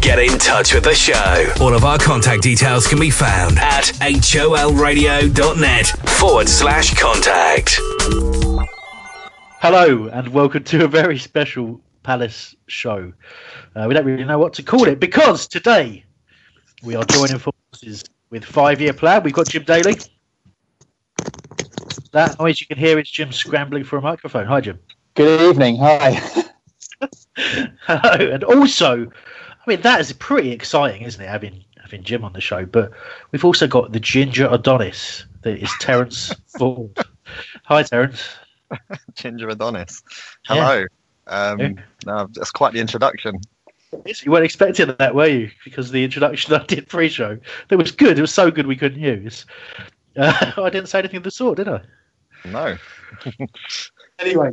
Get in touch with the show. All of our contact details can be found at holradio.net forward slash contact. Hello, and welcome to a very special Palace show. Uh, we don't really know what to call it because today we are joining forces with Five Year Plan. We've got Jim Daly. That noise you can hear is Jim scrambling for a microphone. Hi, Jim. Good evening. Hi. Hello, and also, I mean that is pretty exciting, isn't it? Having having Jim on the show, but we've also got the Ginger Adonis that is Terence Ford. Hi, Terence. Ginger Adonis. Hello. Um, Yeah. no, that's quite the introduction. You weren't expecting that, were you? Because the introduction I did pre-show, that was good. It was so good we couldn't use. Uh, I didn't say anything of the sort, did I? No. Anyway,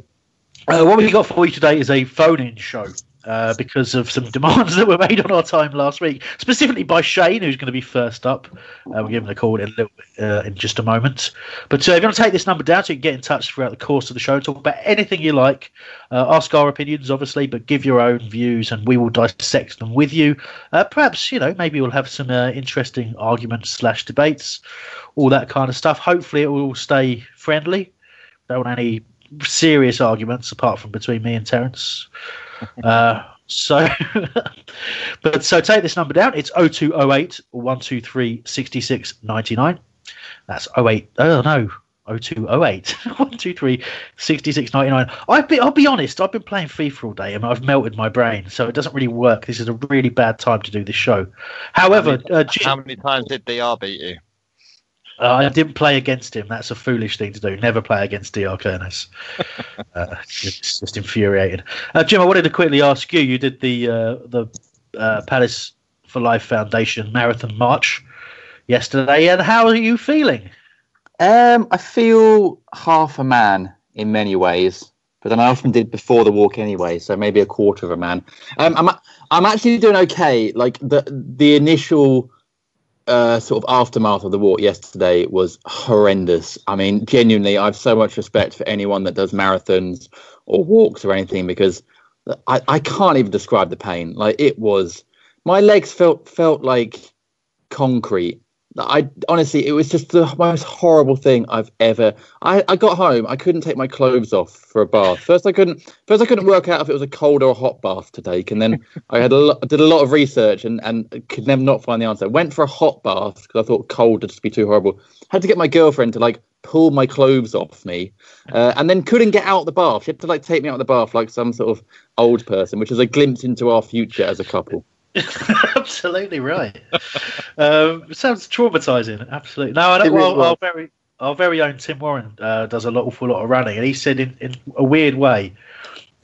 uh, what we got for you today is a phone-in show uh, because of some demands that were made on our time last week, specifically by Shane, who's going to be first up. Uh, we'll give him a call in a little uh, in just a moment. But uh, if you want to take this number down, so you can get in touch throughout the course of the show, talk about anything you like, uh, ask our opinions, obviously, but give your own views, and we will dissect them with you. Perhaps you know, maybe we'll have some interesting arguments slash debates, all that kind of stuff. Hopefully, it will stay friendly. Don't want any serious arguments apart from between me and Terence. Uh, so, but so take this number down. It's 0208 123 66 99. That's 08. Oh no. 0208 123 66 99. I've been, I'll be honest, I've been playing FIFA all day and I've melted my brain, so it doesn't really work. This is a really bad time to do this show. However, uh, Jim, How many times did DR beat you? Uh, I didn't play against him. That's a foolish thing to do. Never play against DR Kernes. uh, it's just infuriated. Uh, Jim, I wanted to quickly ask you. You did the uh, the uh, Palace for Life Foundation marathon march yesterday, and how are you feeling? Um, I feel half a man in many ways, but then I often did before the walk anyway, so maybe a quarter of a man. Um, I'm I'm actually doing okay. Like the the initial uh, sort of aftermath of the walk yesterday was horrendous. I mean, genuinely, I have so much respect for anyone that does marathons or walks or anything because I, I can't even describe the pain. Like it was, my legs felt felt like concrete. I honestly, it was just the most horrible thing I've ever. I, I got home, I couldn't take my clothes off for a bath. First, I couldn't. First, I couldn't work out if it was a cold or a hot bath to take, and then I had a lot, did a lot of research and and could never not find the answer. Went for a hot bath because I thought cold would just be too horrible. Had to get my girlfriend to like pull my clothes off me, uh, and then couldn't get out the bath. She had to like take me out of the bath like some sort of old person, which is a glimpse into our future as a couple. Absolutely right. um, sounds traumatizing. Absolutely. No, I It don't. Well, our very our very own Tim Warren uh, does a lot, awful lot of running, and he said in, in a weird way,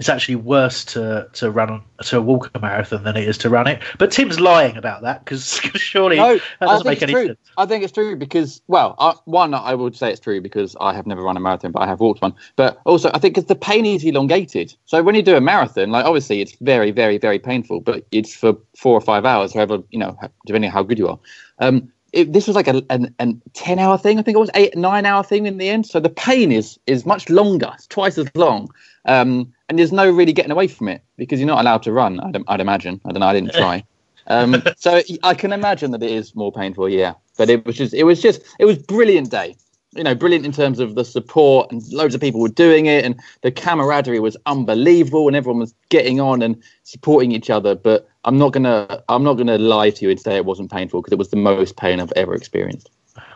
it's actually worse to to run to walk a marathon than it is to run it. But Tim's lying about that because surely No, that I doesn't make any true. sense. I think it's true because, well, uh, one, I would say it's true because I have never run a marathon, but I have walked one. But also, I think because the pain is elongated. So when you do a marathon, like obviously it's very, very, very painful, but it's for four or five hours, however, you know, depending on how good you are. Um, it, this was like a an, an ten hour thing. I think it was eight nine hour thing in the end. So the pain is is much longer. It's twice as long. Um, and there's no really getting away from it because you're not allowed to run. I'd, I'd imagine. I don't know. I didn't try. Um, so I can imagine that it is more painful. Yeah, but it was just it was just it was brilliant day. You know, brilliant in terms of the support and loads of people were doing it, and the camaraderie was unbelievable, and everyone was getting on and supporting each other. But I'm not gonna I'm not gonna lie to you and say it wasn't painful because it was the most pain I've ever experienced.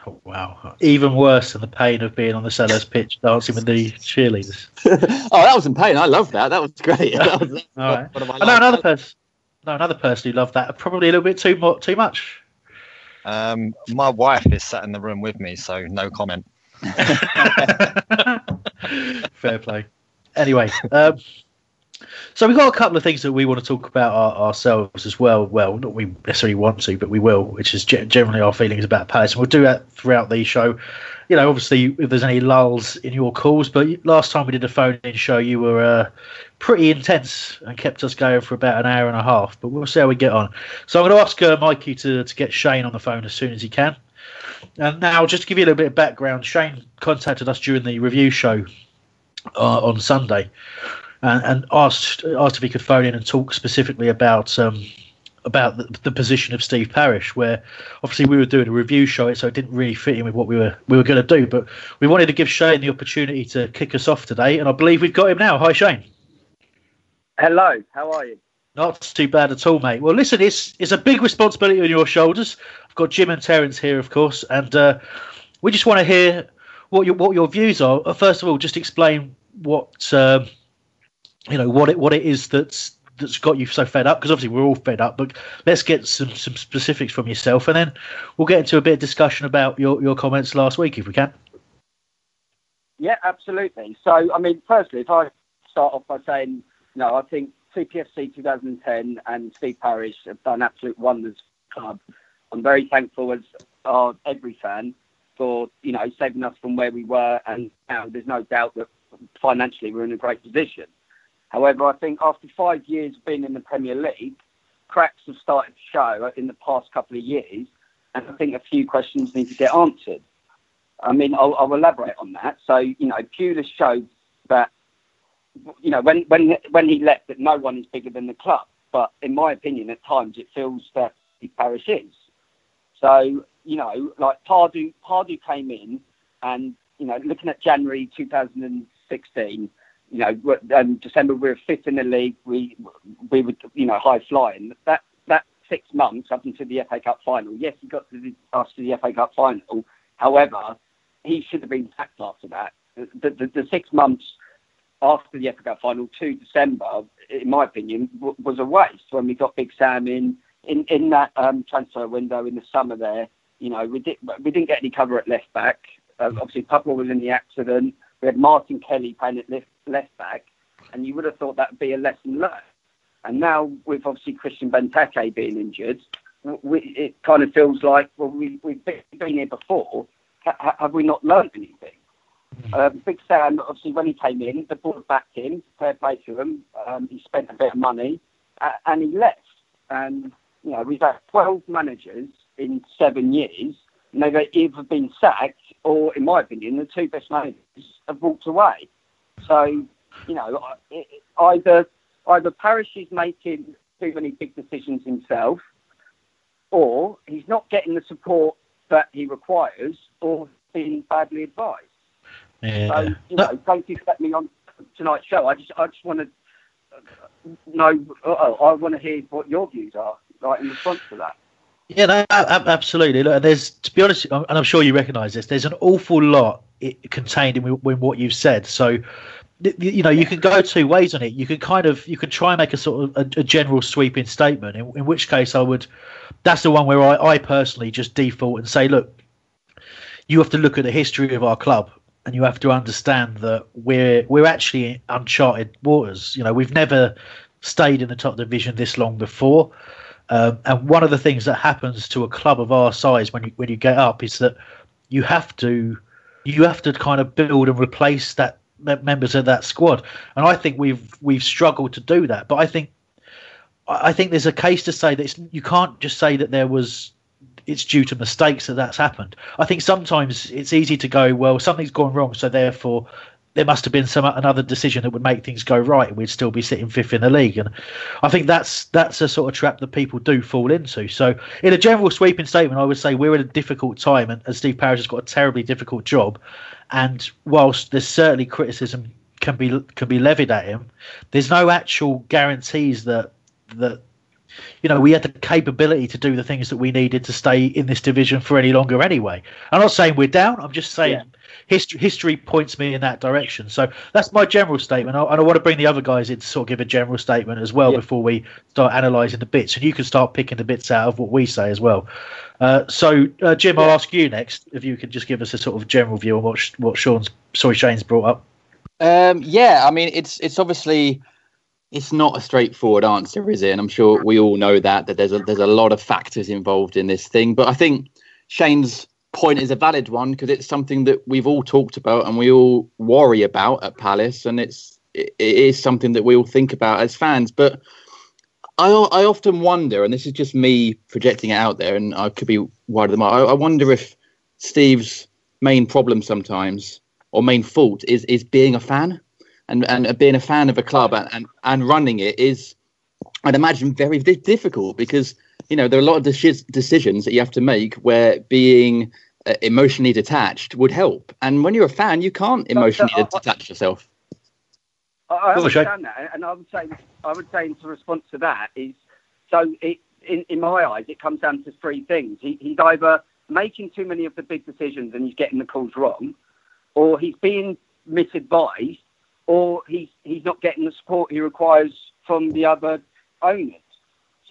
Oh, wow. Even worse than the pain of being on the Selhurst pitch dancing with the cheerleaders. oh, that wasn't pain. I love that. That was great. That was, All right. I know another person. No, another person who loved that. Probably a little bit too much. Too much. Um, my wife is sat in the room with me, so no comment. Fair play. Anyway, um, so we've got a couple of things that we want to talk about our, ourselves as well. Well, not we necessarily want to, but we will, which is ge- generally our feelings about Palace. And we'll do that throughout the show. You know, obviously, if there's any lulls in your calls, but last time we did a phone in show, you were uh, pretty intense and kept us going for about an hour and a half. But we'll see how we get on. So I'm going to ask uh, Mikey to, to get Shane on the phone as soon as he can. And now, just to give you a little bit of background, Shane contacted us during the review show uh, on Sunday and, and, asked asked if he could phone in and talk specifically about um, about the, the, position of Steve Parish, where obviously we were doing a review show, so it didn't really fit in with what we were we were going to do. But we wanted to give Shane the opportunity to kick us off today, and I believe we've got him now. Hi, Shane. Hello. How are you? Not too bad at all, mate. Well, listen, it's it's a big responsibility on your shoulders. I've got Jim and Terence here, of course, and uh, we just want to hear what your what your views are. First of all, just explain what um, you know what it what it is that's that's got you so fed up because obviously we're all fed up but let's get some some specifics from yourself and then we'll get into a bit of discussion about your your comments last week if we can yeah absolutely so i mean firstly if i start off by saying you know i think CPFC 2010 and Steve Parish have done absolute wonders club. I'm very thankful as are every fan for you know saving us from where we were, and now there's no doubt that financially we're in a great position. However, I think after five years of being in the Premier League, cracks have started to show in the past couple of years, and I think a few questions need to get answered. I mean, I'll, I'll elaborate on that. So, you know, Pulis showed that, you know, when, when, when he left, that no one is bigger than the club. But in my opinion, at times it feels that the parish is. So, you know, like Pardew, Pardew came in and, you know, looking at January 2016, you know, um, December we were fifth in the league. We we were you know high flying. That that six months up until the FA Cup final. Yes, he got to the, us to the FA Cup final. However, he should have been sacked after that. The, the, the six months after the FA Cup final to December, in my opinion, w- was a waste. When we got Big Sam in in in that um, transfer window in the summer there, you know, we did we didn't get any cover at left back. Uh, obviously, Pape was in the accident. We had Martin Kelly playing at left, left back, and you would have thought that would be a lesson learned. And now, with obviously Christian Benteke being injured, we, it kind of feels like, well, we, we've been here before. Ha, have we not learned anything? Um, Big Sam, obviously, when he came in, the board backed him, fair play to him. Um, he spent a bit of money, uh, and he left. And, you know, we've had 12 managers in seven years, and they've either been sacked or, in my opinion, the two best managers have walked away. So, you know, either either Parish is making too many big decisions himself, or he's not getting the support that he requires, or being badly advised. Yeah. So, you know, thank you for letting me on tonight's show. I just I just want to uh, know. Uh, I want to hear what your views are, like in response to that. Yeah, absolutely. Look, there's to be honest, and I'm sure you recognise this. There's an awful lot contained in, in what you've said. So, you know, you can go two ways on it. You can kind of you can try and make a sort of a, a general sweeping statement. In, in, which case, I would. That's the one where I, I personally just default and say, look, you have to look at the history of our club and you have to understand that we're we're actually in uncharted waters. You know, we've never stayed in the top division this long before. Um, and one of the things that happens to a club of our size when you when you get up is that you have to you have to kind of build and replace that members of that squad. And I think we've we've struggled to do that. But I think I think there's a case to say that you can't just say that there was it's due to mistakes that that's happened. I think sometimes it's easy to go, well, something's gone wrong, so therefore there must have been some another decision that would make things go right and we'd still be sitting fifth in the league and i think that's that's a sort of trap that people do fall into so in a general sweeping statement i would say we're in a difficult time and, and steve parish has got a terribly difficult job and whilst there's certainly criticism can be can be levied at him there's no actual guarantees that that you know, we had the capability to do the things that we needed to stay in this division for any longer anyway. I'm not saying we're down. I'm just saying yeah. History history points me in that direction. So that's my general statement. And I, want to bring the other guys in to sort of give a general statement as well yeah. before we start analysing the bits. And you can start picking the bits out of what we say as well. Uh, so, uh, Jim. I'll ask you next if you could just give us a sort of general view on what what Sean's sorry Shane's brought up. Um, yeah, I mean it's it's obviously it's not a straightforward answer, is it? And I'm sure we all know that that there's a there's a lot of factors involved in this thing. But I think Shane's point is a valid one because it's something that we've all talked about and we all worry about at Palace, and it's it, is something that we all think about as fans. But I I often wonder, and this is just me projecting it out there, and I could be wide of the mark. I, I wonder if Steve's main problem sometimes or main fault is is being a fan and and being a fan of a club and, and, and running it is, I'd imagine, very difficult because you know there are a lot of decisions that you have to make where being emotionally detached would help. And when you're a fan, you can't emotionally so, so, detach yourself. I, I understand that, and I would say I would say in response to that is so it, in in my eyes it comes down to three things. He, he's either making too many of the big decisions and he's getting the calls wrong, or he's being misadvised or he's he's not getting the support he requires from the other owners.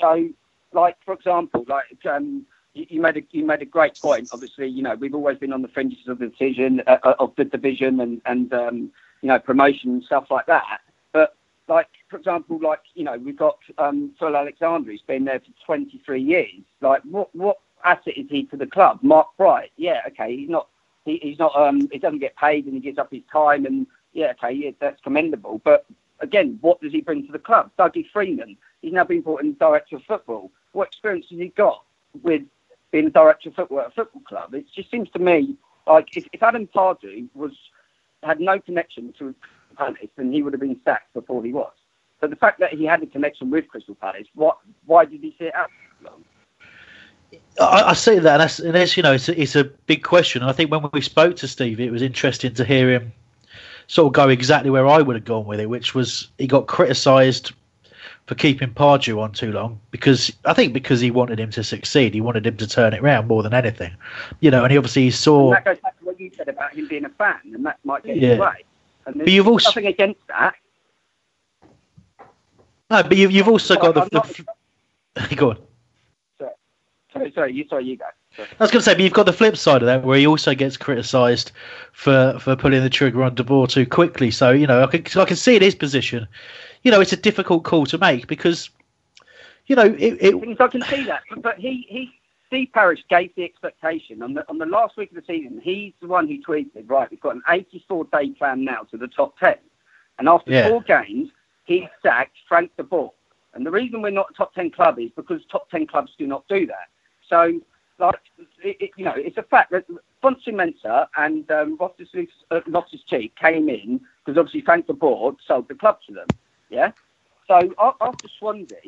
So, like for example, like um, you, made a you made a great point. Obviously, you know we've always been on the fringes of the decision uh, uh, of the division and and um, you know promotion and stuff like that. But like for example, like you know we've got um, Phil Alexander. He's been there for 23 years. Like what what asset is he to the club? Mark Bright. Yeah, okay, he's not. He, he's not. Um, he doesn't get paid, and he gives up his time and yeah, okay, yeah, that's commendable. But again, what does he bring to the club? Dougie Freedman, he's now been brought in director of football. What experience has he got with being a director of football at a football club? It just seems to me like if, if Adam Pardew was had no connection to Crystal Palace, then he would have been sacked before he was. But the fact that he had a connection with Crystal Palace, what, why did he sit out? I, I see that, and that's, and that's you know, it's a, it's a big question. And I think when we spoke to Steve, it was interesting to hear him sort of go exactly where I would have gone with it, which was he got criticised for keeping Pardew on too long because I think because he wanted him to succeed, he wanted him to turn it around more than anything, you know. And he obviously saw. And that goes back to what you said about him being a fan, and that might get yeah. in the way. And but you've also nothing against that. No, but you've you've also got the. the... Not... go on. Sorry, sorry, you, sorry, you go. I was going to say, but you've got the flip side of that, where he also gets criticised for for pulling the trigger on De Boer too quickly. So you know, I can I can see in his position, you know, it's a difficult call to make because, you know, it. it... I can see that, but, but he he Steve Parish gave the expectation on the on the last week of the season. He's the one who tweeted, right, we've got an 84 day plan now to the top 10, and after yeah. four games, he sacked Frank De Boer. And the reason we're not a top 10 club is because top 10 clubs do not do that. So like it, it, you know, it's a fact that Fosu-Mensah and um, Loftus Cheek came in because obviously Frank De Boer sold the club to them. Yeah. So after Swansea,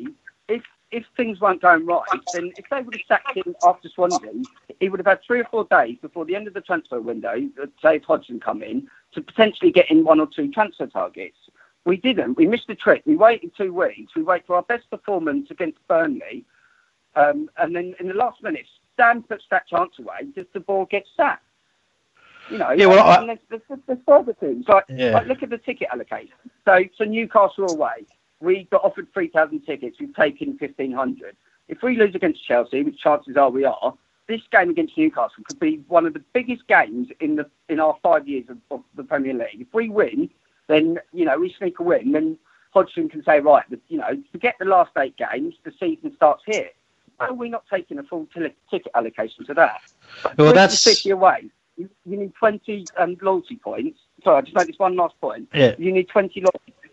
if if things weren't going right, then if they would have sacked him after Swansea, he would have had three or four days before the end of the transfer window, say if Hodgson come in, to potentially get in one or two transfer targets. We didn't. We missed the trick. We waited two weeks. We waited for our best performance against Burnley. Um, and then in the last minute, Dan puts that chance away, does De Boer get sacked? You know, yeah, well, I, there's, there's, there's further things. Like, yeah. like, look at the ticket allocation. So, so Newcastle away, we got offered 3,000 tickets. We've taken 1,500. If we lose against Chelsea, which chances are we are, this game against Newcastle could be one of the biggest games in the in our five years of, of the Premier League. If we win, then you know we sneak a win, then Hodgson can say, right, you know, forget the last eight games. The season starts here why are we not taking a full t- ticket allocation to that? Well, that's City away. You, you need 20 um, loyalty points. Sorry, I just make this one last point. Yeah. You need 20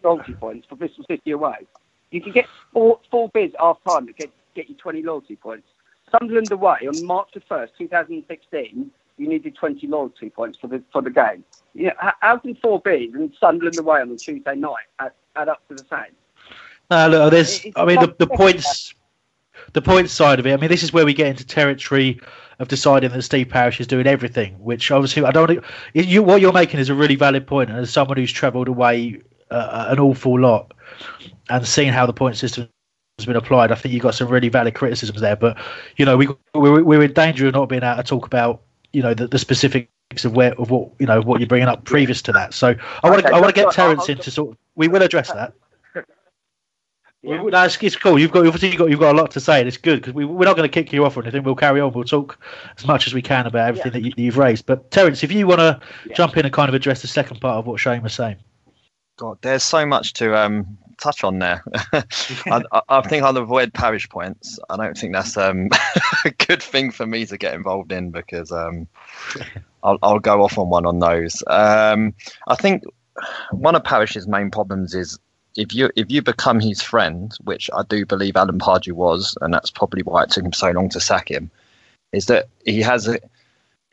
loyalty points for Bristol City away. You can get four, four bids half time to get, get you 20 loyalty points. Sunderland away on March the first, 2016. You needed 20 loyalty points for the for the game. You know, how, can four bids and Sunderland away on the Tuesday night add, add up to the same? No, look, there's. I mean, the, the points, the points side of it. I mean, this is where we get into territory of deciding that Steve Parish is doing everything, which obviously I don't. You, what you're making is a really valid point, and as someone who's travelled away uh, an awful lot and seen how the point system has been applied, I think you've got some really valid criticisms there. But you know, we we're, we're in danger of not being able to talk about you know the, the specifics of where of what you know what you're bringing up previous to that. So I want to Okay, I want to get Terence I'll- in to sort. Of, we will address that. Yeah. Well, no, it's, it's cool. You've got obviously you've got you've got a lot to say. and It's good because we we're not going to kick you off or anything. We'll carry on. We'll talk as much as we can about everything that you, you've raised. But Terence, if you want to Yeah. jump in and kind of address the second part of what Shane was saying. God, there's so much to um, touch on there. I, I, I think I'll avoid parish points. I don't think that's um, a good thing for me to get involved in because um, I'll, I'll go off on one on those. Um, I think one of Parish's main problems is if you if you become his friend, which I do believe Alan Pardew was, and that's probably why it took him so long to sack him, is that he has a,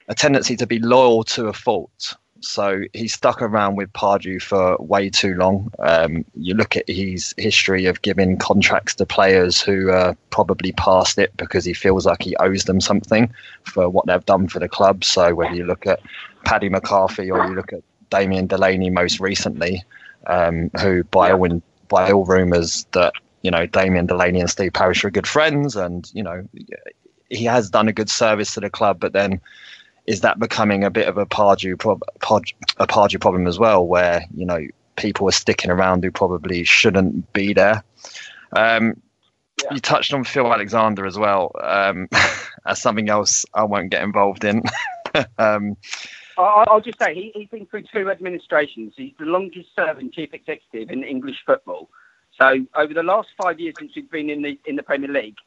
a tendency to be loyal to a fault. So he stuck around with Pardew for way too long. Um, you look at his history of giving contracts to players who are probably past it because he feels like he owes them something for what they've done for the club. So whether you look at Paddy McCarthy or you look at Damien Delaney most recently, um, who by all by all rumours that you know Damien Delaney and Steve Parish are good friends, and you know he has done a good service to the club, but then is that becoming a bit of a Pardew, prob- a Pardew problem as well, where you know people are sticking around who probably shouldn't be there? Um, Yeah. You touched on Phil Alexander as well um, as something else I won't get involved in. um, I'll just say he, he's been through two administrations. He's the longest serving chief executive in English football. So over the last five years since he's been in the in the Premier League,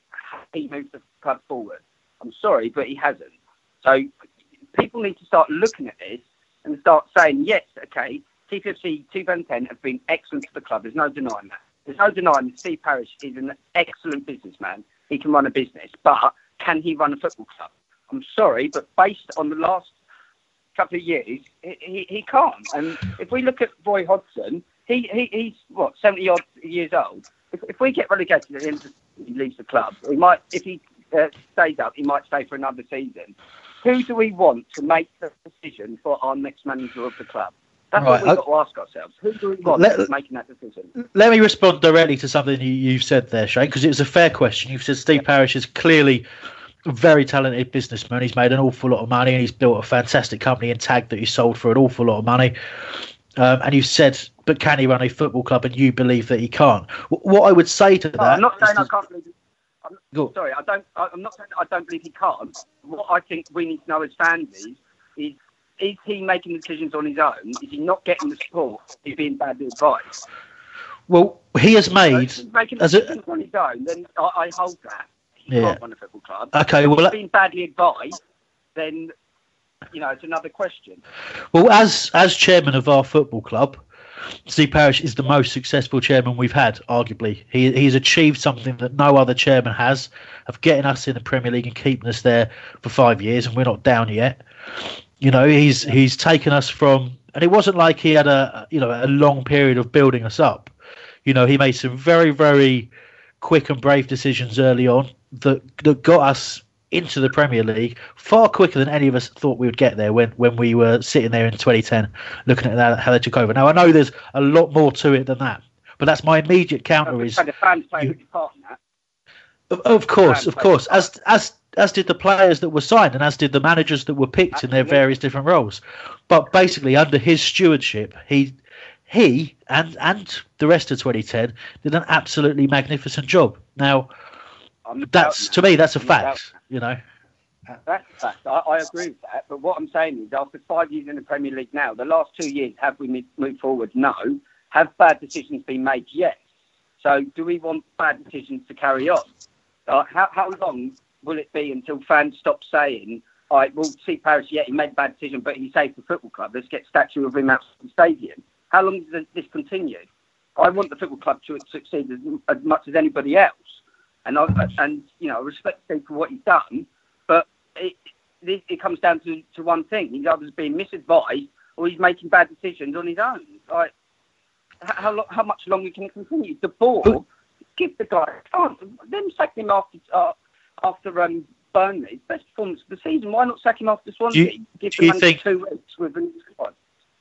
he moved the club forward. I'm sorry, but he hasn't. So people need to start looking at this and start saying, yes, okay, TFC 2010 have been excellent for the club. There's no denying that. There's no denying that Steve Parish is an excellent businessman. He can run a business, but can he run a football club? I'm sorry, but based on the last couple of years, he, he, he can't. And if we look at Roy Hodgson, he, he he's what 70 odd years old. If, if we get relegated at the end, of the, he leaves the club. He might, if he uh, stays up, he might stay for another season. Who do we want to make the decision for our next manager of the club? That's Right, what we've I- got to ask ourselves. Who do we want Let- making that decision? Let me respond directly to something you, you've said there, Shane, because it was a fair question. You've said Steve Parish is clearly very talented businessman. He's made an awful lot of money and he's built a fantastic company in Tag that he sold for an awful lot of money. Um, and you've said, but can he run a football club? And you believe that he can't. Wh- What I would say to that, I'm not saying I can't believe. I'm, Go. sorry, I don't. I'm not saying I don't believe he can't. What I think we need to know as fans is, is is he making decisions on his own? Is he not getting the support? Is he being badly advised? well, he has So made he's making as a- decisions on his own, then I, I hold that. Yeah. a football club. okay. If Well, he's that- uh being badly advised, then you know it's another question. Well, as as chairman of our football club, Steve Parish is the most successful chairman we've had, arguably. He he's achieved something that no other chairman has, of getting us in the Premier League and keeping us there for five years, and we're not down yet. You know, he's he's taken us from, and it wasn't like he had a you know a long period of building us up. You know, he made some very very quick and brave decisions early on that that got us into the Premier League far quicker than any of us thought we would get there when, when we were sitting there in 2010 looking at that, how they took over. Now I know there's a lot more to it than that, but that's my immediate counter is the fans play you- a part in that. of, of course, of course, as as as did the players that were signed and as did the managers that were picked in their various different roles. But basically, under his stewardship, he he and and the rest of 2010 did an absolutely magnificent job. Now I'm that's to me that's a I'm fact. You know. That's a fact. I, I agree with that. But what I'm saying is, after five years in the Premier League now, the last two years, have we moved forward? No. Have bad decisions been made? Yes. So, do we want bad decisions to carry on? Uh, how, how long will it be until fans stop saying, all right, we'll see Parish, yeah, he made a bad decision, but he saved the football club. Let's get a statue of him out of the stadium. How long does this continue? I want the football club to succeed as, as much as anybody else. And I and you know I respect Steve for what he's done, but it it, it comes down to, to one thing: he's either being misadvised or he's making bad decisions on his own. Like how how, how much longer can it continue? De Boer, give the guy a chance. Then sack him after uh, after um, Burnley, best performance of the season. Why not sack him after Swansea? Do you- give do you him think- two weeks with a squad.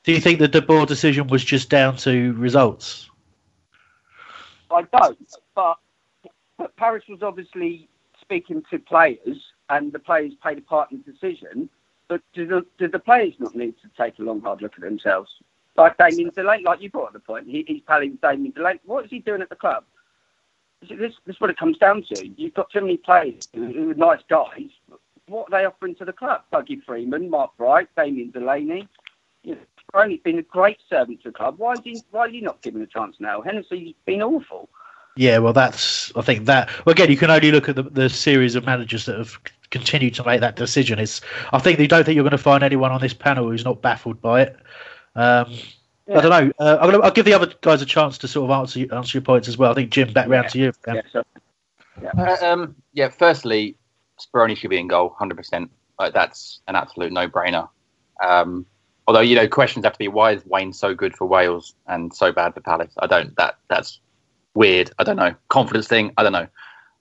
Do you think the De Boer decision was just down to results? I don't, but, but Parish was obviously speaking to players, and the players played a part in the decision. But did the, did the players not need to take a long, hard look at themselves? Like Damien Delaney, like you brought up the point, he, he's with Damien Delaney. What is he doing at the club? This, this is what it comes down to. You've got too many players who are nice guys. What are they offering to the club? Dougie Freedman, Mark Bright, Damien Delaney. You know, been a great servant to the club. Why is he why is he not given a chance now? Hennessy's been awful. Yeah, well, that's I think that. Well, again, you can only look at the, the series of managers that have continued to make that decision. It's I think you don't think you're going to find anyone on this panel who's not baffled by it. Um, I don't know. Uh, I'm gonna, I'll give the other guys a chance to sort of answer answer your points as well. I think Jim, back round to you. Yeah, so Uh, um, yeah, firstly, Speroni should be in goal, hundred percent. Like that's an absolute no-brainer. Um, although you know, questions have to be: Why is Wayne so good for Wales and so bad for Palace? I don't. That that's weird. I don't know. Confidence thing. I don't know.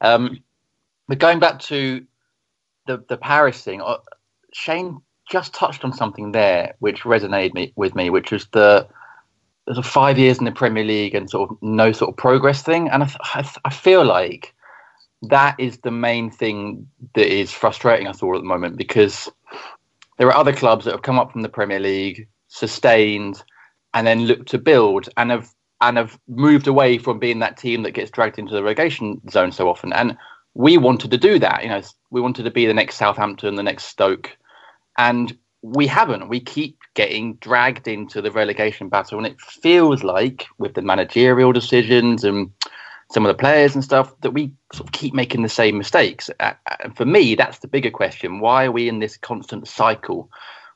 Um, but going back to the the Parish thing, uh, Shane just touched on something there which resonated me, with me, which was the there's a five years in the Premier League and sort of no sort of progress thing, and I, th- I, th- I feel like that is the main thing that is frustrating us all at the moment because there are other clubs that have come up from the Premier League, sustained, and then looked to build and have and have moved away from being that team that gets dragged into the relegation zone so often. And we wanted to do that. You know, we wanted to be the next Southampton, the next Stoke, and we haven't. We keep getting dragged into the relegation battle, and it feels like with the managerial decisions and some of the players and stuff that we sort of keep making the same mistakes. And for me, that's the bigger question: Why are we in this constant cycle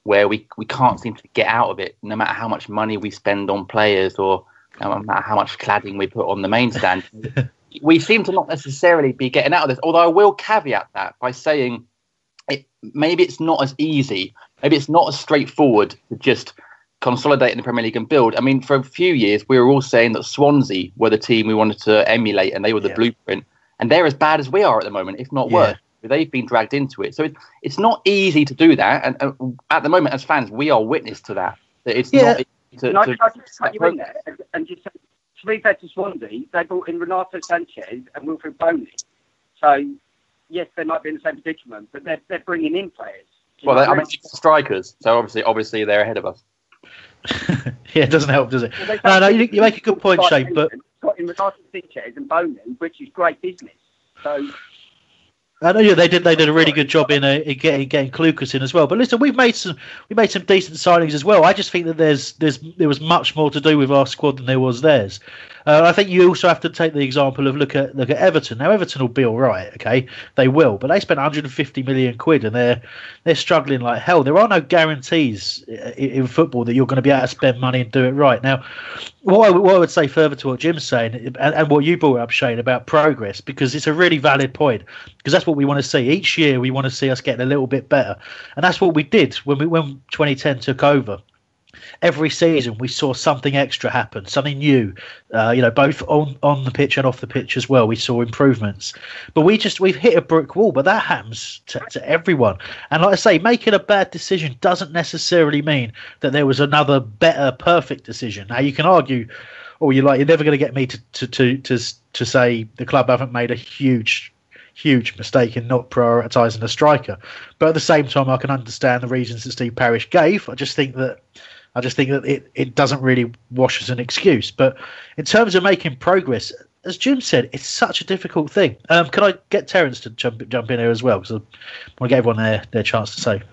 where we we can't seem to get out of it, no matter how much money we spend on players or no matter how much cladding we put on the main stand? we seem to not necessarily be getting out of this. Although I will caveat that by saying it maybe it's not as easy, maybe it's not as straightforward to just consolidate in the Premier League and build. I mean, for a few years we were all saying that Swansea were the team we wanted to emulate and they were the Yeah. blueprint, and they're as bad as we are at the moment, if not Yeah. worse. They've been dragged into it, so it, it's not easy to do that. And uh, at the moment, as fans, we are witness to that. That it's Yeah. not to, Can I, to I just cut you in there and, and just say, to be fair to Swansea, they brought in Renato Sanches and Wilfried Bony. So, yes, they might be in the same predicament, but they're, they're bringing in players. Well, they, I mean, strikers. So obviously, obviously, they're ahead of us. yeah, it doesn't help, does it? Well, No, no, you, you make a good point, Shane. But got in Renato Sanches and Bony, which is great business. So, I know yeah, they did. They did a really good job in, uh, in getting getting Clucas in as well. But listen, we've made some we made some decent signings as well. I just think that there's there's there was much more to do with our squad than there was theirs. Uh, I think you also have to take the example of look at look at Everton. Now Everton will be all right, okay, they will, but they spent 150 million quid and they're they're struggling like hell. There are no guarantees i- in football that you're going to be able to spend money and do it right. Now, what I, what I would say further to what Jim's saying and, and what you brought up, Shane, about progress, because it's a really valid point. Because that's what we want to see. Each year, we want to see us getting a little bit better, and that's what we did when we when 2010 took over. Every season, we saw something extra happen, something new. Uh, you know, both on on the pitch and off the pitch as well. We saw improvements, but we just we've hit a brick wall. But that happens to, to everyone. And like I say, making a bad decision doesn't necessarily mean that there was another better, perfect decision. Now you can argue, or you like, you're never going to get me to to to to, to say the club haven't made a huge huge mistake in not prioritising a striker. But at the same time, I can understand the reasons that Steve Parish gave. I just think that I just think that it, it doesn't really wash as an excuse. But in terms of making progress, as Jim said, it's such a difficult thing. Um, can I get Terence to jump jump in here as well? Because I want to give everyone their, their chance to say.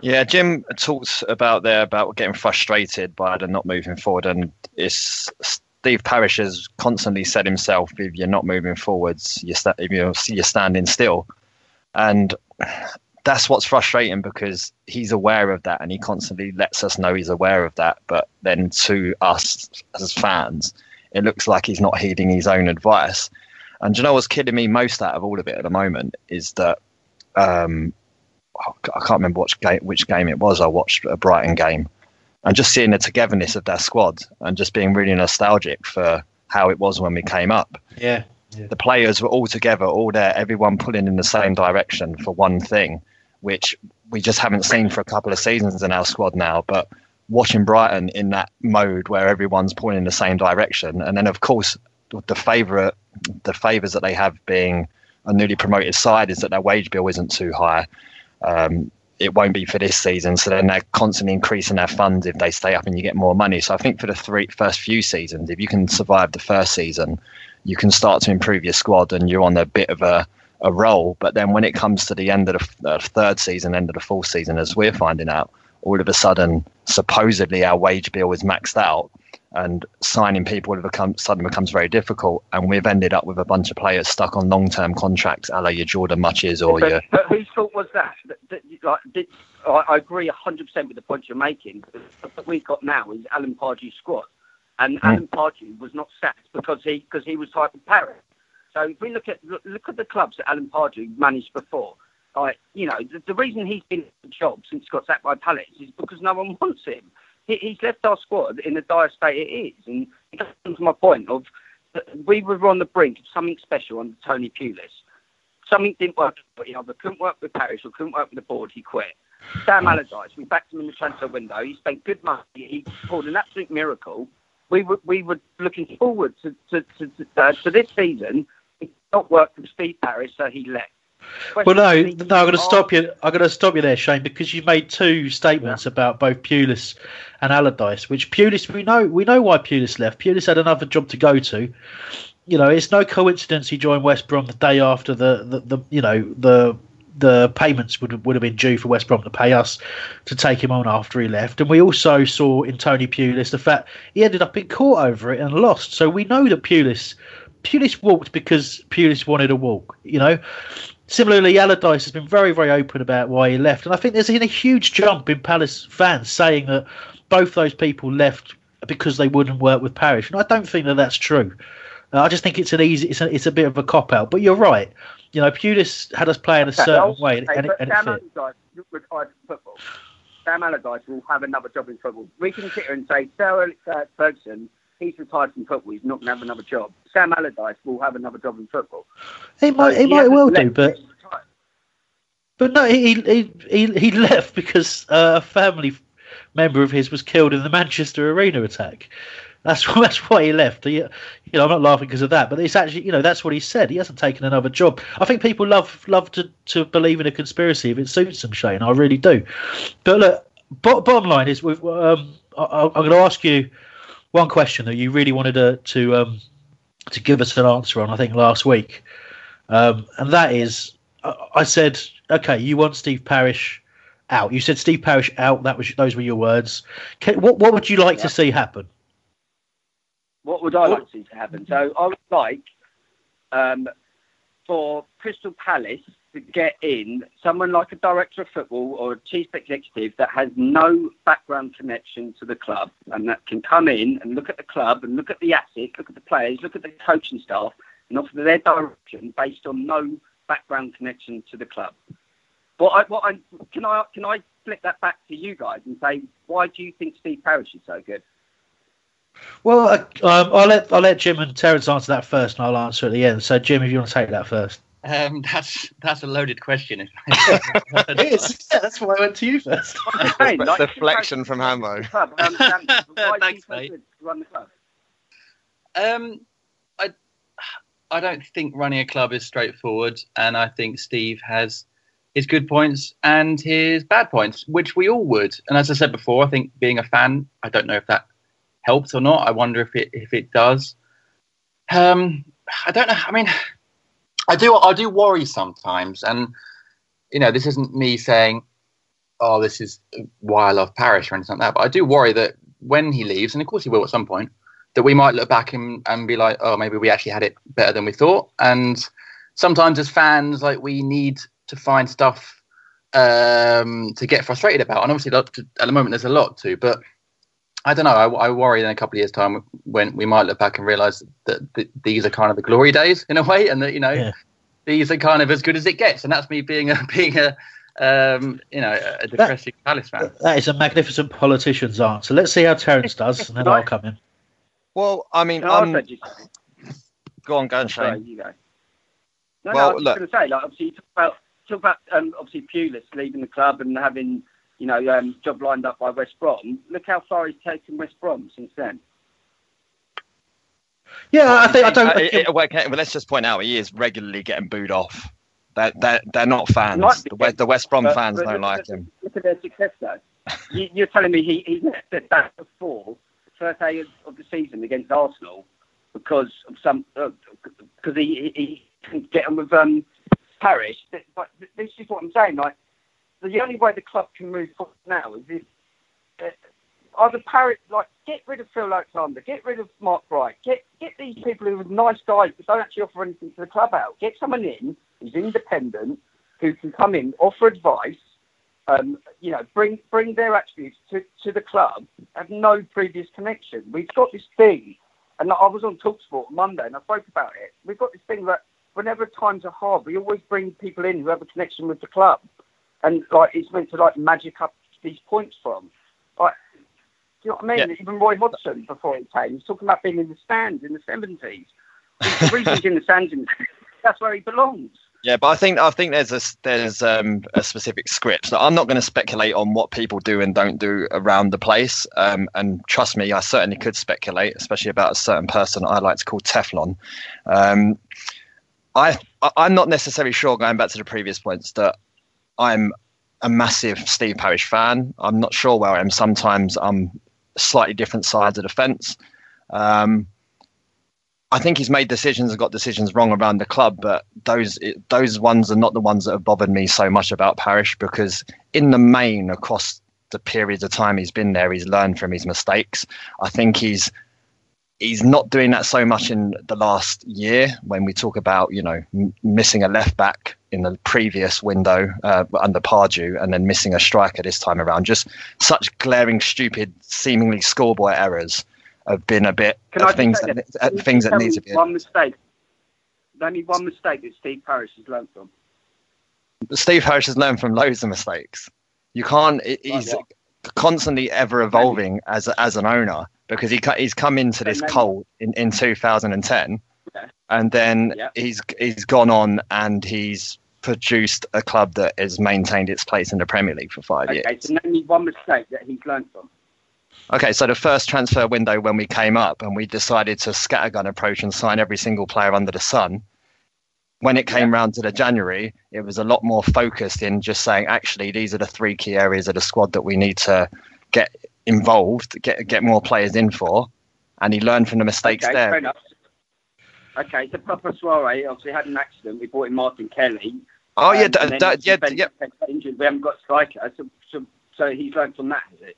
Yeah, Jim talks about there about getting frustrated by the not moving forward, and it's Steve Parish has constantly said himself, if you're not moving forwards, you're sta- you're standing still, and that's what's frustrating because he's aware of that, and he constantly lets us know he's aware of that. But then to us as fans, it looks like he's not heeding his own advice. And do you know what's kidding me most out of all of it at the moment is that um, I can't remember which game, which game it was. I watched a Brighton game, and just seeing the togetherness of their squad and just being really nostalgic for how it was when we came up. Yeah. The players were all together, all there, everyone pulling in the same direction for one thing, which we just haven't seen for a couple of seasons in our squad now. But watching Brighton in that mode where everyone's pulling in the same direction, and then of course the favourite, the favours that they have being a newly promoted side is that their wage bill isn't too high. Um, it won't be for this season, so then they're constantly increasing their funds if they stay up and you get more money. So I think for the three first few seasons, if you can survive the first season, you can start to improve your squad and you're on a bit of a a role. But then when it comes to the end of the uh, third season, end of the fourth season, as we're finding out, all of a sudden, supposedly our wage bill is maxed out and signing people all of a become, sudden becomes very difficult. And we've ended up with a bunch of players stuck on long term contracts, a la your Jordan Mutches or but, your. But whose fault was that? like, did, I, agree 100% with the point you're making. What we've got now is Alan Pardew's squad. And Mm. Alan Pardew was not sacked because he because he was type of Parish. So if we look at look, at the clubs that Alan Pardew managed before, like you know, the, the reason he's been in the job since he got sacked by Palace is because no one wants him. He, he's left our squad in the dire state it is, and it comes to my point of we were on the brink of something special under Tony Pulis. Something didn't work. You know, but couldn't work with Parish or couldn't work with the board. He quit. Sam Allardyce, we backed him in the transfer window. He spent good money. He pulled an absolute miracle. We were we were looking forward to to to, to, uh, to this season. Not work with Steve Parish, so he left. Well, no, no, I'm going to stop you. I'm going to stop you there, Shane, because you made two statements about both Pulis and Allardyce. Which Pulis, we know, we know why Pulis left. Pulis had another job to go to. You know, it's no coincidence he joined West Brom the day after the, the, the you know, the the payments would would have been due for West Brom to pay us to take him on after he left. And we also saw in Tony Pulis the fact he ended up in court over it and lost. So we know that Pulis Pulis walked because Pulis wanted to walk. You know. Similarly, Allardyce has been very, very open about why he left, and I think there's been a huge jump in Palace fans saying that both those people left because they wouldn't work with Parish, and I don't think that that's true. Uh, I just think it's an easy, it's a, it's a bit of a cop out. But you're right. You know, Pulis had us playing a certain way, and, it, and Sam. Allardyce retired from football. Sam Allardyce will have another job in football. We can sit here and say, Alex uh, Ferguson, he's retired from football. He's not going to have another job. Sam Allardyce will have another job in football. He might, So he might well do, but. But no, he he he, he left because uh, a family member of his was killed in the Manchester Arena attack. That's that's why he left. He, you know, I'm not laughing because of that, but it's actually you know that's what he said. He hasn't taken another job. I think people love love to, to believe in a conspiracy if it suits them, Shane. I really do. But look, bottom line is, um, I, I'm going to ask you one question that you really wanted to to um, to give us an answer on. I think last week, um, and that is, I, I said, okay, you want Steve Parish out. You said Steve Parish out. That was those were your words. Can, what what would you like to see happen? What would I like to see to happen? So I would like um, for Crystal Palace to get in someone like a director of football or a chief executive that has no background connection to the club and that can come in and look at the club and look at the assets, look at the players, look at the coaching staff and offer their direction based on no background connection to the club. What I, what I, can I can I flip that back to you guys and say why do you think Steve Parish is so good? Well, uh, um, I'll let I'll let Jim and Terence answer that first, and I'll answer at the end. So, Jim, if you want to take that first. Um, that's that's a loaded question. it is. Yeah, that's why I went to you first. I'm just Deflection from Hambo. the I understand, but why Thanks, mate. Run the club? Um, I I don't think running a club is straightforward, and I think Steve has his good points and his bad points, which we all would. And as I said before, I think being a fan, I don't know if that helps or not. I wonder if it if it does. Um, I don't know. I mean, I do I do worry sometimes, and you know, this isn't me saying, "Oh, this is why I love Parish" or anything like that. But I do worry that when he leaves, and of course he will at some point, that we might look back and, and be like, "Oh, maybe we actually had it better than we thought." And sometimes, as fans, like we need to find stuff um, to get frustrated about, and obviously, at the moment, there's a lot to, but. I don't know. I, I worry in a couple of years' time when we might look back and realise that, that these are kind of the glory days in a way, and that you know Yeah. these are kind of as good as it gets. And that's me being a being a um, you know a depressing Palace fan. That is a magnificent politician's answer. Let's see how Terence does, and then I'll come in. Well, I mean, No, I um, said go on, go on, Sorry, Shane. you go. No, Well, no, I was look- going to say, like, obviously, you talk about, talk about um, obviously Pulis leaving the club and having, you know, um, job lined up by West Brom. Look how far he's taken West Brom since then. Yeah, I think I don't. Uh, I it- think- it- well, okay, well, let's just point out he is regularly getting booed off. They're, they're, they're not fans. Might The West, the West Brom but- fans but don't look- like look- him. Look at their success, though. you, you're telling me he, he's never said that before, first day of, of the season against Arsenal, because of some, because he, he, he can get on with um, Parish. Th- But this is what I'm saying. Like, the only way the club can move forward now is if uh, either Parish, like, get rid of Phil Alexander, get rid of Mark Bright, get get these people who are nice guys but don't actually offer anything to the club out. Get someone in who's independent, who can come in, offer advice, um, you know, bring bring their attributes to, to the club, have no previous connection. We've got this thing, and I was on Talksport Monday and I spoke about it. We've got this thing that whenever times are hard, we always bring people in who have a connection with the club, and like it's meant to like magic up these points from. Like, do you know what I mean? Yeah. Even Roy Hodgson before he came, he's talking about being in the stands in the seventies. The he's in the stands, in that's where he belongs. Yeah, but I think I think there's a there's um, a specific script. So I'm not going to speculate on what people do and don't do around the place. Um, and trust me, I certainly could speculate, especially about a certain person I like to call Teflon. Um, I- I'm not necessarily sure. Going back to the previous points, that I'm a massive Steve Parish fan. I'm not sure where I am. Sometimes I'm slightly different sides of the fence. Um, I think he's made decisions and got decisions wrong around the club, but those those ones are not the ones that have bothered me so much about Parish because in the main, across the periods of time he's been there, he's learned from his mistakes. I think he's he's not doing that so much in the last year when we talk about you know m- missing a left back in the previous window uh, under Pardew and then missing a striker this time around. Just such glaring, stupid, seemingly schoolboy errors have been a bit Can of just things that, uh, things that tell need me to be. One mistake. Only one mistake that Steve Parish has learned from. Steve Parish has learned from loads of mistakes. You can't. he- He's constantly ever evolving as as an owner because he he's come into this cold in, in 2010, Yeah. and then Yeah. he's he's gone on and he's produced a club that has maintained its place in the Premier League for five Okay, years. so name me one mistake that he's learned from. Okay, so the first transfer window when we came up and we decided to scattergun approach and sign every single player under the sun. When it came round to the January, it was a lot more focused in just saying, actually, these are the three key areas of the squad that we need to get involved, get get more players in for. And he learned from the mistakes okay, there. Okay, so Pape Souaré obviously had an accident. We brought in Martin Kelly. Oh yeah, Um, d- and then d- yeah, Ben yeah. Injured. We haven't got a striker, so, so, so he's learned from that, is it?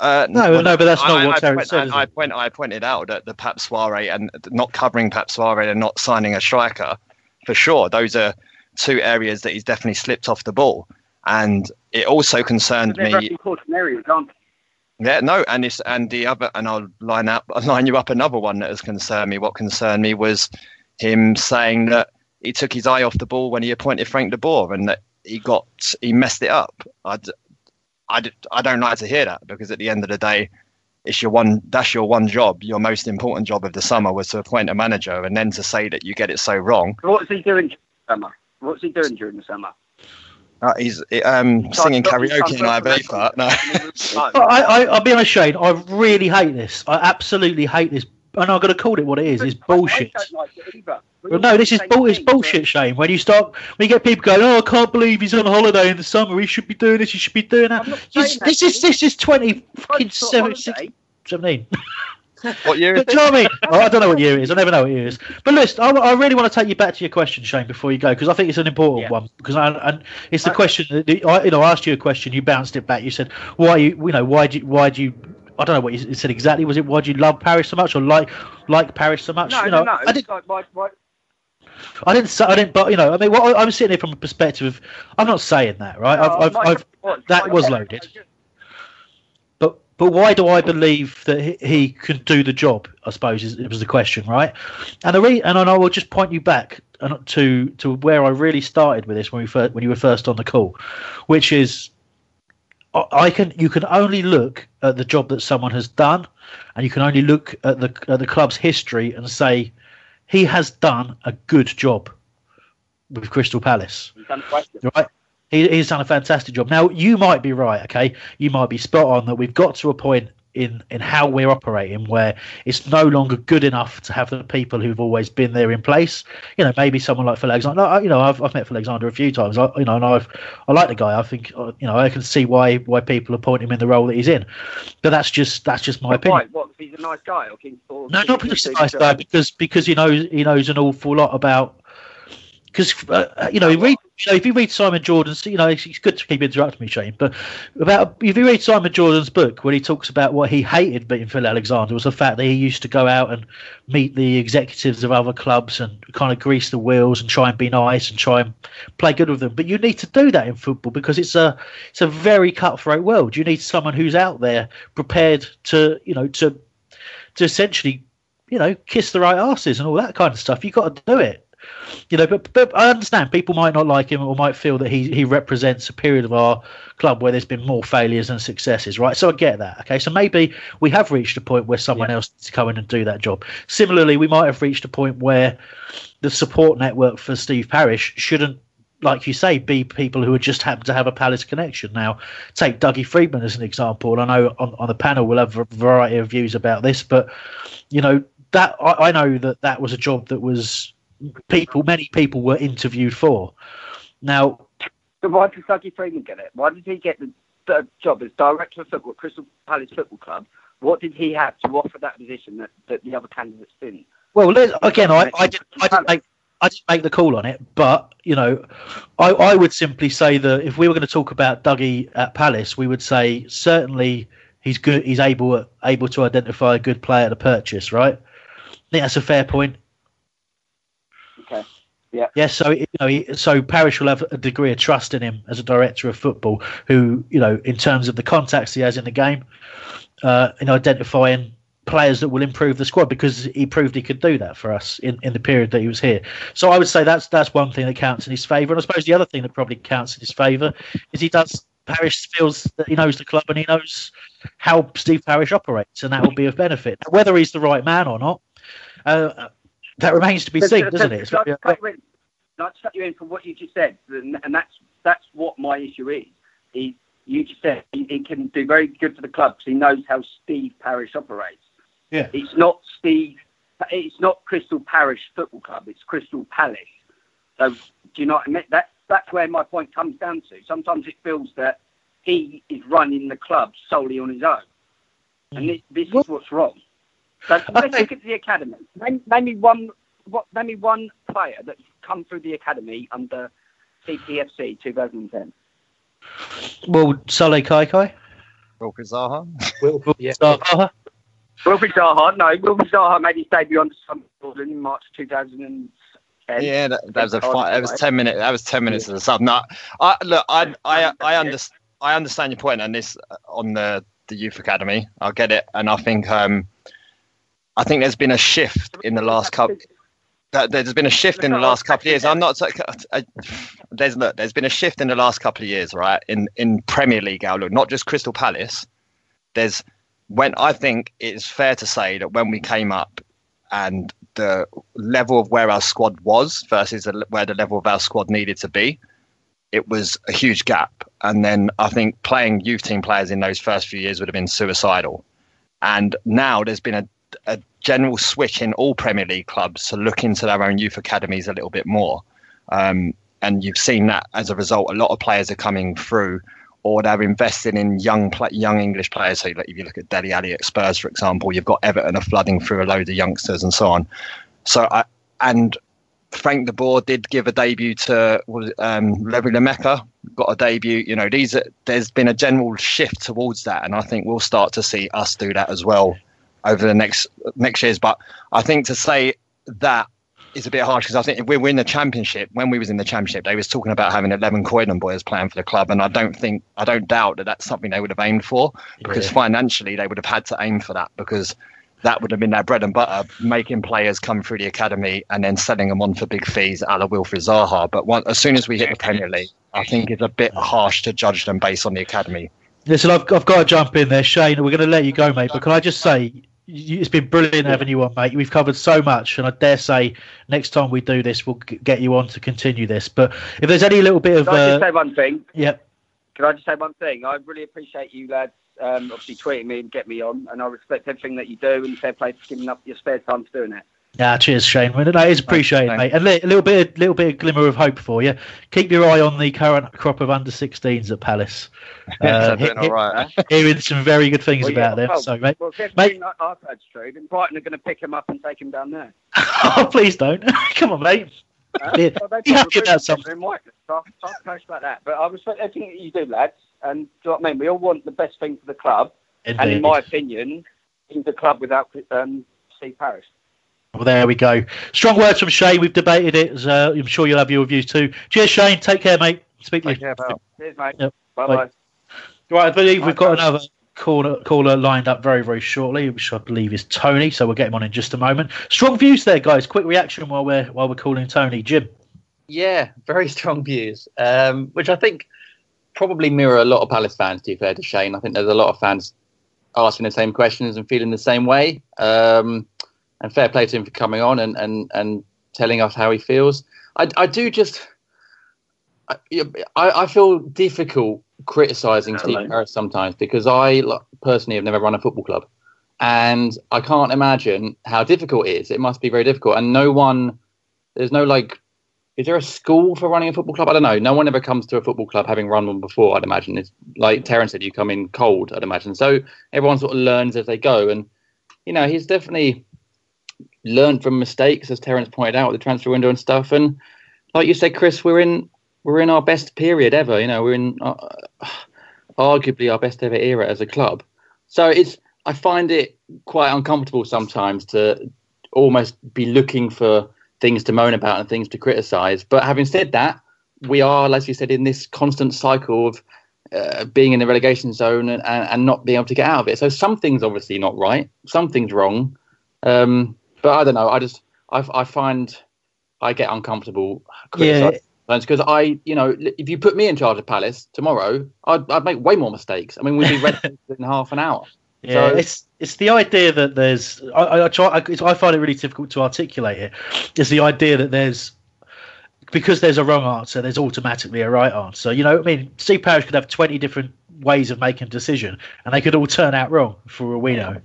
Uh, No, well, no, but that's not I, what I, Terence point- said, I, I, point, I pointed out that the Pape Souaré and not covering Pape Souaré and not signing a striker, for sure, those are two areas that he's definitely slipped off the ball. And it also concerned But they're very me. important areas, aren't they? Yeah, no, and it's and the other, and I'll line up, I'll line you up another one that has concerned me. What concerned me was him saying that he took his eye off the ball when he appointed Frank de Boer, and that he got he messed it up. I, I, I don't like to hear that because at the end of the day, it's your one that's your one job. Your most important job of the summer was to appoint a manager, and then to say that you get it so wrong. What's he doing summer? What's he doing during the summer? Uh, he's um, singing karaoke in Ibiza. No. I, I, I'll be honest, Shane. I really hate this. I absolutely hate this, and I'm going to call it what it is. It's bullshit. I don't like it either. Well, no, this is same bull- it's bullshit, Shane. When you start, when you get people going, "Oh, I can't believe he's on holiday in the summer. He should be doing this. He should be doing that." This, that, this is this is twenty fucking seven, holiday. 17. what year is But do you know what I mean? Oh, I don't know what year it is. I never know what year it is. But listen, I, I really want to take you back to your question, Shane, before you go, because I think it's an important Yeah. one. Because I, and it's the Okay. question that I, you know, I asked you a question, you bounced it back. You said, "Why you, you know, why do you, why do you?" I don't know what you said exactly. Was it why do you love Parish so much, or like like Parish so much? No, you know, no, no. I didn't. Like my, my, I didn't. say- I didn't. But you know, I mean, what, I'm sitting here from a perspective of. I'm not saying that, right? no, I've, I've, I've, that my- was yeah, loaded. But why do I believe that he, he can do the job? I suppose is, it was the question, right? And the re- and I will just point you back uh, to to where I really started with this when we first, when you were first on the call, which is I can you can only look at the job that someone has done, and you can only look at the at the club's history and say he has done a good job with Crystal Palace. Right? He, he's done a fantastic job. Now you might be right, okay? You might be spot on that we've got to a point in in how we're operating where it's no longer good enough to have the people who've always been there in place. You know maybe someone like Phil Alexander you know I've, I've met Phil Alexander a few times. I, you know and I've I like the guy. I think uh, you know I can see why why people appoint him in the role that he's in. But that's just that's just my opinion. What he's a nice guy or, or no not because he's a nice guy because because he knows he knows an awful lot about because uh, you know, read, you know, if you read Simon Jordan's, you know, it's, it's, good to keep interrupting me, Shane. But about if you read Simon Jordan's book, when he talks about what he hated beating Phil Alexander was the fact that he used to go out and meet the executives of other clubs and kind of grease the wheels and try and be nice and try and play good with them. But you need to do that in football because it's a it's a very cutthroat world. You need someone who's out there prepared to you know to to essentially you know kiss the right asses and all that kind of stuff. You've got to do it you know, but, but I understand people might not like him or might feel that he, he represents a period of our club where there's been more failures than successes, right? So I get that. Okay, so maybe we have reached a point where someone yeah. else needs to come in and do that job. Similarly, we might have reached a point where the support network for Steve Parish shouldn't like you say, be people who have just happen to have a Palace connection. Now, take Dougie Freedman as an example. I know on, on the panel we'll have a variety of views about this, but you know that I, I know that that was a job that was people, many people were interviewed for. Now, so why did Dougie Freedman get it? Why did he get the, the job as director of football at Crystal Palace Football Club? What did he have to offer that position that, that the other candidates didn't? Well, again, I, I, didn't, I, didn't make, I didn't make the call on it, but you know, I, I would simply say that if we were going to talk about Dougie at Palace, we would say certainly he's good. He's able able to identify a good player to purchase, right? I think that's a fair point. Yeah. Yeah. So you know, so Parish will have a degree of trust in him as a director of football, who you know, in terms of the contacts he has in the game, uh, in identifying players that will improve the squad because he proved he could do that for us in, in the period that he was here. So I would say that's that's one thing that counts in his favour. And I suppose the other thing that probably counts in his favour is he does Parish feels that he knows the club and he knows how Steve Parish operates, and that will be of benefit. Whether he's the right man or not, uh, that remains to be seen, doesn't it? Not to, cut in, not to cut you in from what you just said, and that's that's what my issue is. Is you just said he, he can do very good for the club because he knows how Steve Parish operates. Yeah, it's not Steve. It's not Crystal Parish Football Club. It's Crystal Palace. So do you know what I mean? That's that's where my point comes down to. Sometimes it feels that he is running the club solely on his own, and this, this is what's wrong. So let's look at the academy. Name, name, me one. What? Name me one player that's come through the academy under CPFC 2010. Well, Sullay Kaikai. Wilfried Zaha. Wilfried yeah. Zaha. Wilfried Zaha. No, Wilfried Zaha made his debut under Sunderland in March 2010. Yeah, that, that was a five, that was ten minutes. That was ten minutes of the sub. No, I look, I, I, I understand. I understand your point on this on the the youth academy. I get it, and I think um, I think there's been a shift in the last couple. There's been a shift in the last couple of years. I'm not. There's look. There's been a shift in the last couple of years, right? In in Premier League outlook, not just Crystal Palace. There's when I think it's fair to say that when we came up and the level of where our squad was versus where the level of our squad needed to be, it was a huge gap. And then I think playing youth team players in those first few years would have been suicidal. And now there's been a a general switch in all Premier League clubs to look into their own youth academies a little bit more. Um, and you've seen that as a result, a lot of players are coming through or they're investing in young young English players. So if you look at Dele Alli at Spurs, for example, you've got Everton are flooding through a load of youngsters and so on. So I, and Frank de Boer did give a debut to um, Lemeka, got a debut. You know, these are, there's been a general shift towards that, and I think we'll start to see us do that as well over the next next years. But I think to say that is a bit harsh because I think we're, we're in the championship. When we was in the championship, they was talking about having 11 Croydon boys playing for the club, and I don't think I don't doubt that that's something they would have aimed for because Yeah. financially they would have had to aim for that because that would have been their bread and butter, making players come through the academy and then selling them on for big fees, a la Wilfried Zaha. But one, as soon as we hit the Premier League, I think it's a bit harsh to judge them based on the academy. Listen, I've, I've got to jump in there, Shane. We're going to let you go, mate. But can I just say, it's been brilliant having you on, mate. We've covered so much, and I dare say next time we do this, we'll get you on to continue this. But if there's any little bit of, Can I just uh, say one thing? yeah, Can I just say one thing? I really appreciate you lads um, obviously tweeting me and get me on, and I respect everything that you do, and fair play for giving up your spare time for doing it. Yeah, cheers, Shane. Well, that is appreciated, Thanks. mate. And a little bit, little bit of glimmer of hope for you. Keep your eye on the current crop of under 16s at Palace. They're Uh, doing all right. hearing some very good things Well, about yeah, them. well, So, mate, Well, if Mate- everything I- I've heard's true, then Brighton are going to pick him up and take him down there. oh, please don't. Come on, mate. Uh, Yeah, well, they've be happy about something. centre in so I can't post about that. But I respect everything that you do, lads. And do you know what I mean? We all want the best thing for the club. And in my opinion, he's the club without um, Steve Parish. Well, there we go. Strong words from Shane. We've debated it. Uh, I'm sure you'll have your views too. Cheers, Shane. Take care, mate. Speak to you. Take care, pal. Cheers, mate. Yep. Bye Bye. bye. Right, I believe we've got Okay. another caller, caller lined up very, very shortly, which I believe is Tony. So we'll get him on in just a moment. Strong views there, guys. Quick reaction while we're while we're calling Tony. Jim. Yeah, very strong views, um, which I think probably mirror a lot of Palace fans. To be fair to Shane, I think there's a lot of fans asking the same questions and feeling the same way. Um, and fair play to him for coming on and, and, and telling us how he feels. I, I do just, I, I feel difficult criticising Steve Hello. Parish sometimes because I personally have never run a football club. And I can't imagine how difficult it is. It must be very difficult. And no one, there's no like is there a school for running a football club? I don't know. No one ever comes to a football club having run one before. I'd imagine it's like Terence said, you come in cold. I'd imagine so. Everyone sort of learns as they go, and you know he's definitely learned from mistakes, as Terence pointed out the transfer window and stuff. And like you said, Chris, we're in we're in our best period ever. You know, we're in uh, arguably our best ever era as a club. So it's I find it quite uncomfortable sometimes to almost be looking for things to moan about and things to criticize. But having said that, we are, as you said, in this constant cycle of uh, being in the relegation zone and, and, and not being able to get out of it. So something's obviously not right, something's wrong. Um, but I don't know. I just I, I find I get uncomfortable criticizing because I, you know, if you put me in charge of Palace tomorrow, I'd, I'd make way more mistakes. I mean, we'd be ready in half an hour. Yeah, So- it's it's the idea that there's. I, I, I try. I, it's, I find it really difficult to articulate it. It's the idea that there's because there's a wrong answer. There's automatically a right answer. You know, I mean, Steve Parish could have twenty different ways of making a decision, and they could all turn out wrong for all we know.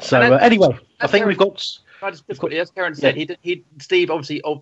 So And uh, anyway, I think we've got. I just, just quickly, as Karen said, he he Steve obviously uh,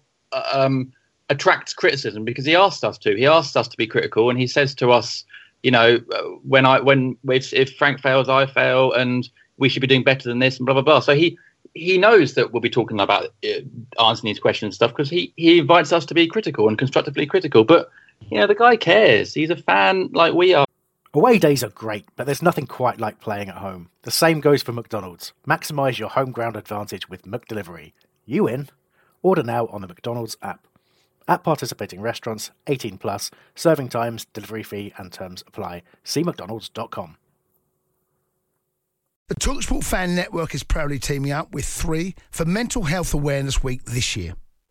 um, attracts criticism because he asked us to. He asked us to be critical, and he says to us, you know, uh, when I when if, if Frank fails, I fail, and we should be doing better than this, and blah blah blah. So he he knows that we'll be talking about uh, answering these questions and stuff because he he invites us to be critical and constructively critical. But you know, the guy cares. He's a fan like we are. Away days are great, but there's nothing quite like playing at home. The same goes for McDonald's. Maximise your home ground advantage with McDelivery. You in? Order now on the McDonald's app. At participating restaurants, 18 plus, serving times, delivery fee, and terms apply. See McDonald's.com. The Talksport Fan Network is proudly teaming up with three for Mental Health Awareness Week this year.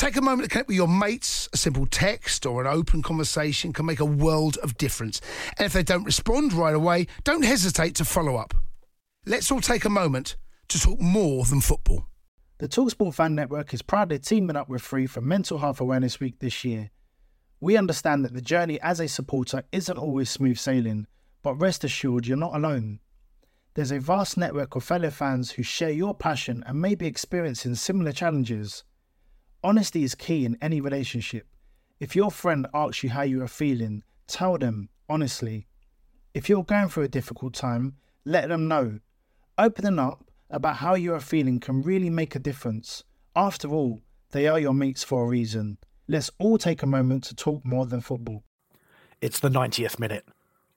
Take a moment to connect with your mates. A simple text or an open conversation can make a world of difference. And if they don't respond right away, don't hesitate to follow up. Let's all take a moment to talk more than football. The Talksport Fan Network is proudly teaming up with Three for Mental Health Awareness Week this year. We understand that the journey as a supporter isn't always smooth sailing, but rest assured you're not alone. There's a vast network of fellow fans who share your passion and may be experiencing similar challenges. Honesty is key in any relationship. If your friend asks you how you are feeling, tell them honestly. If you're going through a difficult time, let them know. Opening up about how you are feeling can really make a difference. After all, they are your mates for a reason. Let's all take a moment to talk more than football. It's the 90th minute.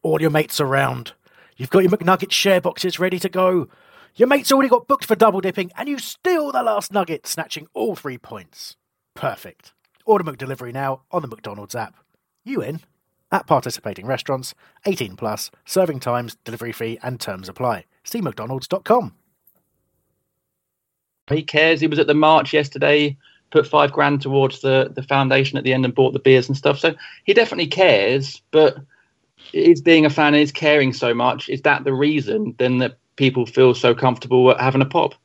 All your mates around. You've got your McNugget share boxes ready to go. Your mate's already got booked for double dipping, and you steal the last nugget, snatching all three points. Perfect. Order McDelivery now on the McDonald's app. You in? At participating restaurants, 18 plus, serving times, delivery fee, and terms apply. See McDonald's.com. He cares. He was at the march yesterday, put five grand towards the, the foundation at the end and bought the beers and stuff. So he definitely cares, but is being a fan is caring so much. Is that the reason then that people feel so comfortable having a pop?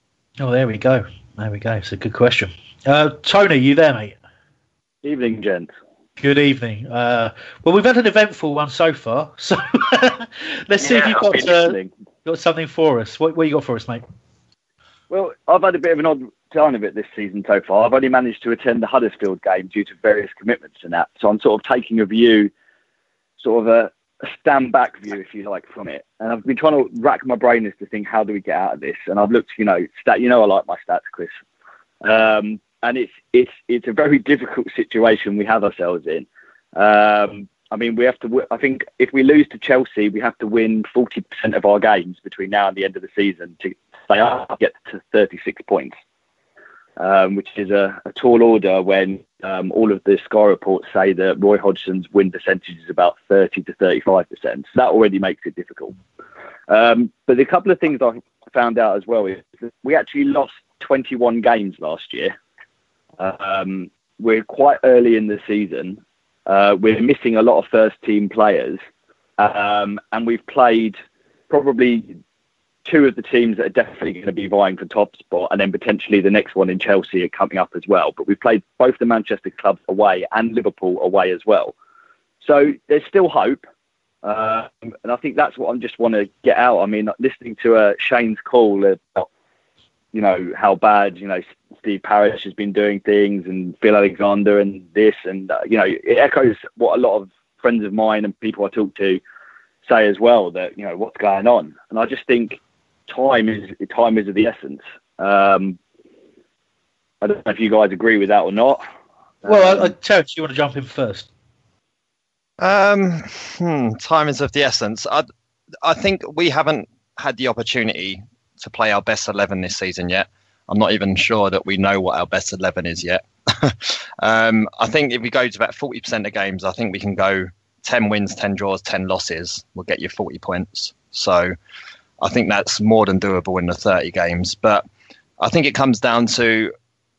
Oh, there we go. There we go. It's a good question. Uh, Tony, you there, mate? Evening, gents. Good evening. Uh, well, we've had an eventful one so far, so let's see if you've got uh, got something for us. What, what you got for us, mate? Well, I've had a bit of an odd time of it this season so far. I've only managed to attend the Huddersfield game due to various commitments and that. So I'm sort of taking a view, sort of a, a stand back view, if you like, from it. And I've been trying to rack my brain as to think how do we get out of this. And I've looked, you know, stat. You know, I like my stats, Chris. Um, and it's it's it's a very difficult situation we have ourselves in. Um, I mean, we have to. wi- I think if we lose to Chelsea, we have to win forty percent of our games between now and the end of the season to stay up, get to thirty-six points, um, which is a, a tall order when um, all of the Sky reports say that Roy Hodgson's win percentage is about thirty to thirty-five percent. So that already makes it difficult. Um, but a couple of things I found out as well is we actually lost twenty-one games last year. Um, we're quite early in the season. Uh, we're missing a lot of first team players. Um, and we've played probably two of the teams that are definitely going to be vying for top spot, and then potentially the next one in Chelsea are coming up as well. But we've played both the Manchester clubs away and Liverpool away as well. So there's still hope. Uh, and I think that's what I just want to get out. I mean, listening to uh, Shane's call about you know how bad you know Steve Parish has been doing things and Phil Alexander and this and uh, you know it echoes what a lot of friends of mine and people I talk to say as well that you know what's going on and I just think time is time is of the essence. Um, I don't know if you guys agree with that or not. Well, uh, Terence, you want to jump in first? Um, hmm, time is of the essence. I, I think we haven't had the opportunity to play our best 11 this season yet. I'm not even sure that we know what our best 11 is yet. um, I think if we go to about 40% of games, I think we can go 10 wins, 10 draws, 10 losses. We'll get you 40 points. So I think that's more than doable in the 30 games. But I think it comes down to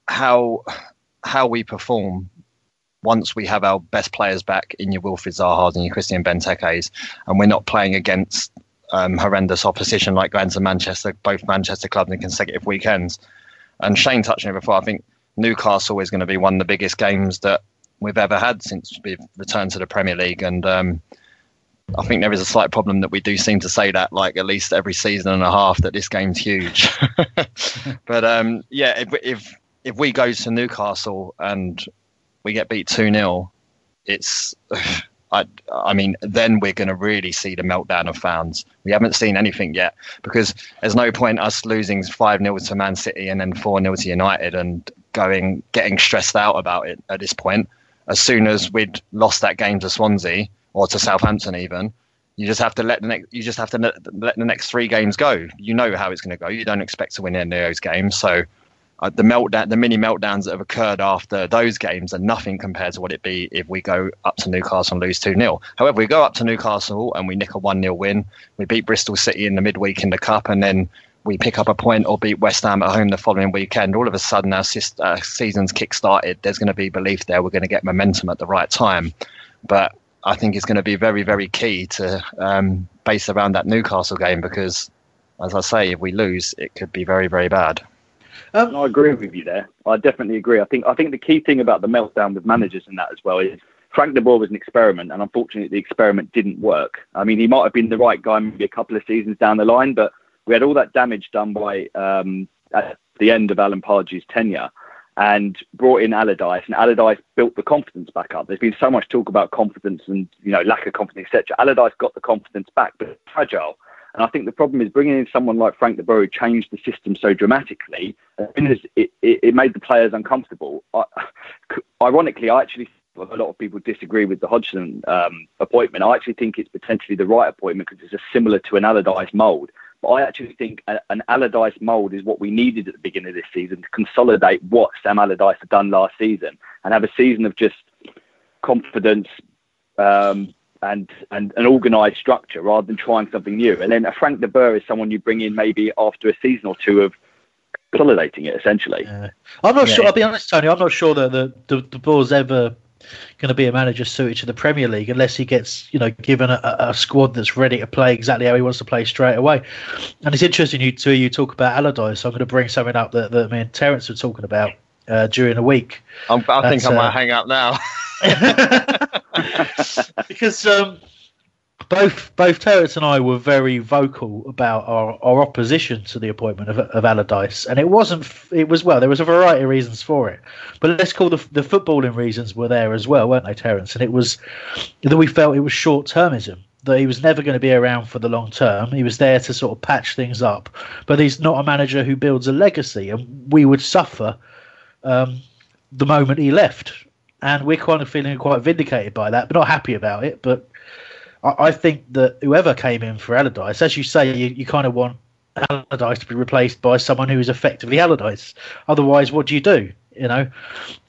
how how we perform once we have our best players back in your Wilfried Zaha's and your Christian Benteke's, and we're not playing against um, horrendous opposition like going to Manchester, both Manchester clubs in consecutive weekends. And Shane touched on it before. I think Newcastle is going to be one of the biggest games that we've ever had since we've returned to the Premier League. And um, I think there is a slight problem that we do seem to say that like at least every season and a half that this game's huge. but um, yeah, if, if if we go to Newcastle and we get beat two 0 it's I, I mean, then we're going to really see the meltdown of fans. We haven't seen anything yet because there's no point us losing 5 0 to Man City and then 4 0 to United and going, getting stressed out about it at this point. As soon as we'd lost that game to Swansea or to Southampton, even, you just have to let the next, you just have to let, let the next three games go. You know how it's going to go. You don't expect to win any of those games. So, uh, the meltdown, the mini meltdowns that have occurred after those games are nothing compared to what it'd be if we go up to Newcastle and lose 2 0. However, we go up to Newcastle and we nick a 1 0 win. We beat Bristol City in the midweek in the Cup, and then we pick up a point or beat West Ham at home the following weekend. All of a sudden, our sis- uh, season's kick started. There's going to be belief there. We're going to get momentum at the right time. But I think it's going to be very, very key to um, base around that Newcastle game because, as I say, if we lose, it could be very, very bad. Um, I agree with you there. I definitely agree. I think I think the key thing about the meltdown with managers and that as well is Frank de Boer was an experiment, and unfortunately the experiment didn't work. I mean, he might have been the right guy maybe a couple of seasons down the line, but we had all that damage done by um, at the end of Alan Pardew's tenure. And brought in Allardyce, and Allardyce built the confidence back up. There's been so much talk about confidence and you know lack of confidence, etc. Allardyce got the confidence back, but fragile. And I think the problem is bringing in someone like Frank de Boer changed the system so dramatically. It, it, it made the players uncomfortable. I, ironically, I actually a lot of people disagree with the Hodgson um, appointment. I actually think it's potentially the right appointment because it's similar to an Allardyce mould. But I actually think a, an Allardyce mould is what we needed at the beginning of this season to consolidate what Sam Allardyce had done last season and have a season of just confidence um, and, and an organised structure rather than trying something new. And then a Frank de Boer is someone you bring in maybe after a season or two of consolidating it essentially. Yeah. I'm not yeah. sure. I'll be honest, Tony. I'm not sure that the the, De Boer's ever going to be a manager suited to the Premier League unless he gets, you know, given a, a, squad that's ready to play exactly how he wants to play straight away. And it's interesting you to you talk about Allardyce. So I'm going to bring something up that, that me and Terence were talking about uh, during the week. I'm, i think I might uh, hang up now. because um, both both Terence and I were very vocal about our, our opposition to the appointment of, of Allardyce, and it wasn't. It was well, there was a variety of reasons for it, but let's call the the footballing reasons were there as well, weren't they, Terence? And it was that we felt it was short termism. That he was never going to be around for the long term. He was there to sort of patch things up, but he's not a manager who builds a legacy, and we would suffer um, the moment he left. And we're kind of feeling quite vindicated by that, but not happy about it. But I, think that whoever came in for Allardyce, as you say, you, you kind of want Allardyce to be replaced by someone who is effectively Allardyce. Otherwise, what do you do? You know,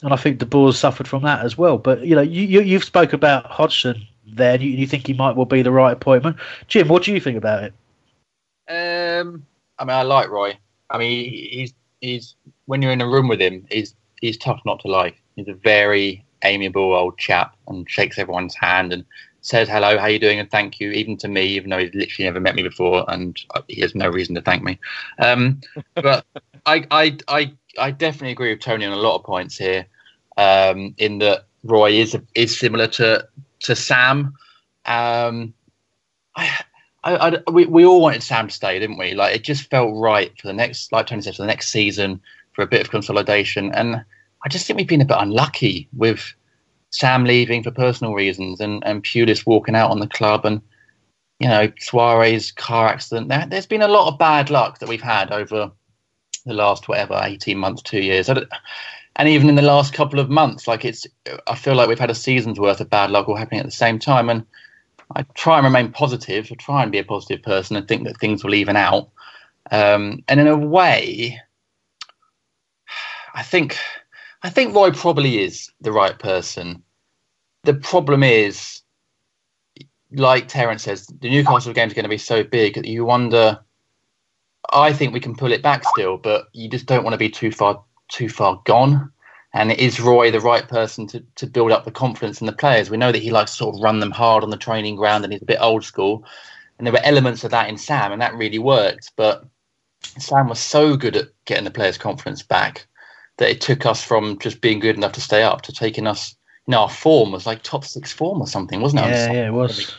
and I think De Boer suffered from that as well. But you know, you, you you've spoke about Hodgson there, you, you think he might well be the right appointment. Jim, what do you think about it? Um, I mean, I like Roy. I mean, he's he's when you're in a room with him, he's he's tough not to like. He's a very amiable old chap and shakes everyone's hand and says hello, how you doing, and thank you, even to me, even though he's literally never met me before, and he has no reason to thank me. Um, but I, I, I, I definitely agree with Tony on a lot of points here. Um, in that Roy is is similar to to Sam. Um, I, I, I, we, we all wanted Sam to stay, didn't we? Like it just felt right for the next, like Tony said, for the next season for a bit of consolidation. And I just think we've been a bit unlucky with Sam leaving for personal reasons and, and Pulis walking out on the club and, you know, Souaré's car accident. There, has been a lot of bad luck that we've had over the last, whatever, 18 months, two years. And even in the last couple of months, like it's, I feel like we've had a season's worth of bad luck all happening at the same time. And I try and remain positive, I try and be a positive person and think that things will even out. Um, and in a way, I think I think Roy probably is the right person. The problem is, like Terence says, the Newcastle game is going to be so big that you wonder. I think we can pull it back still, but you just don't want to be too far too far gone. And is Roy the right person to, to build up the confidence in the players? We know that he likes to sort of run them hard on the training ground and he's a bit old school. And there were elements of that in Sam, and that really worked. But Sam was so good at getting the players' confidence back that it took us from just being good enough to stay up to taking us. You know, our form was like top six form or something, wasn't it? Yeah, yeah, it was.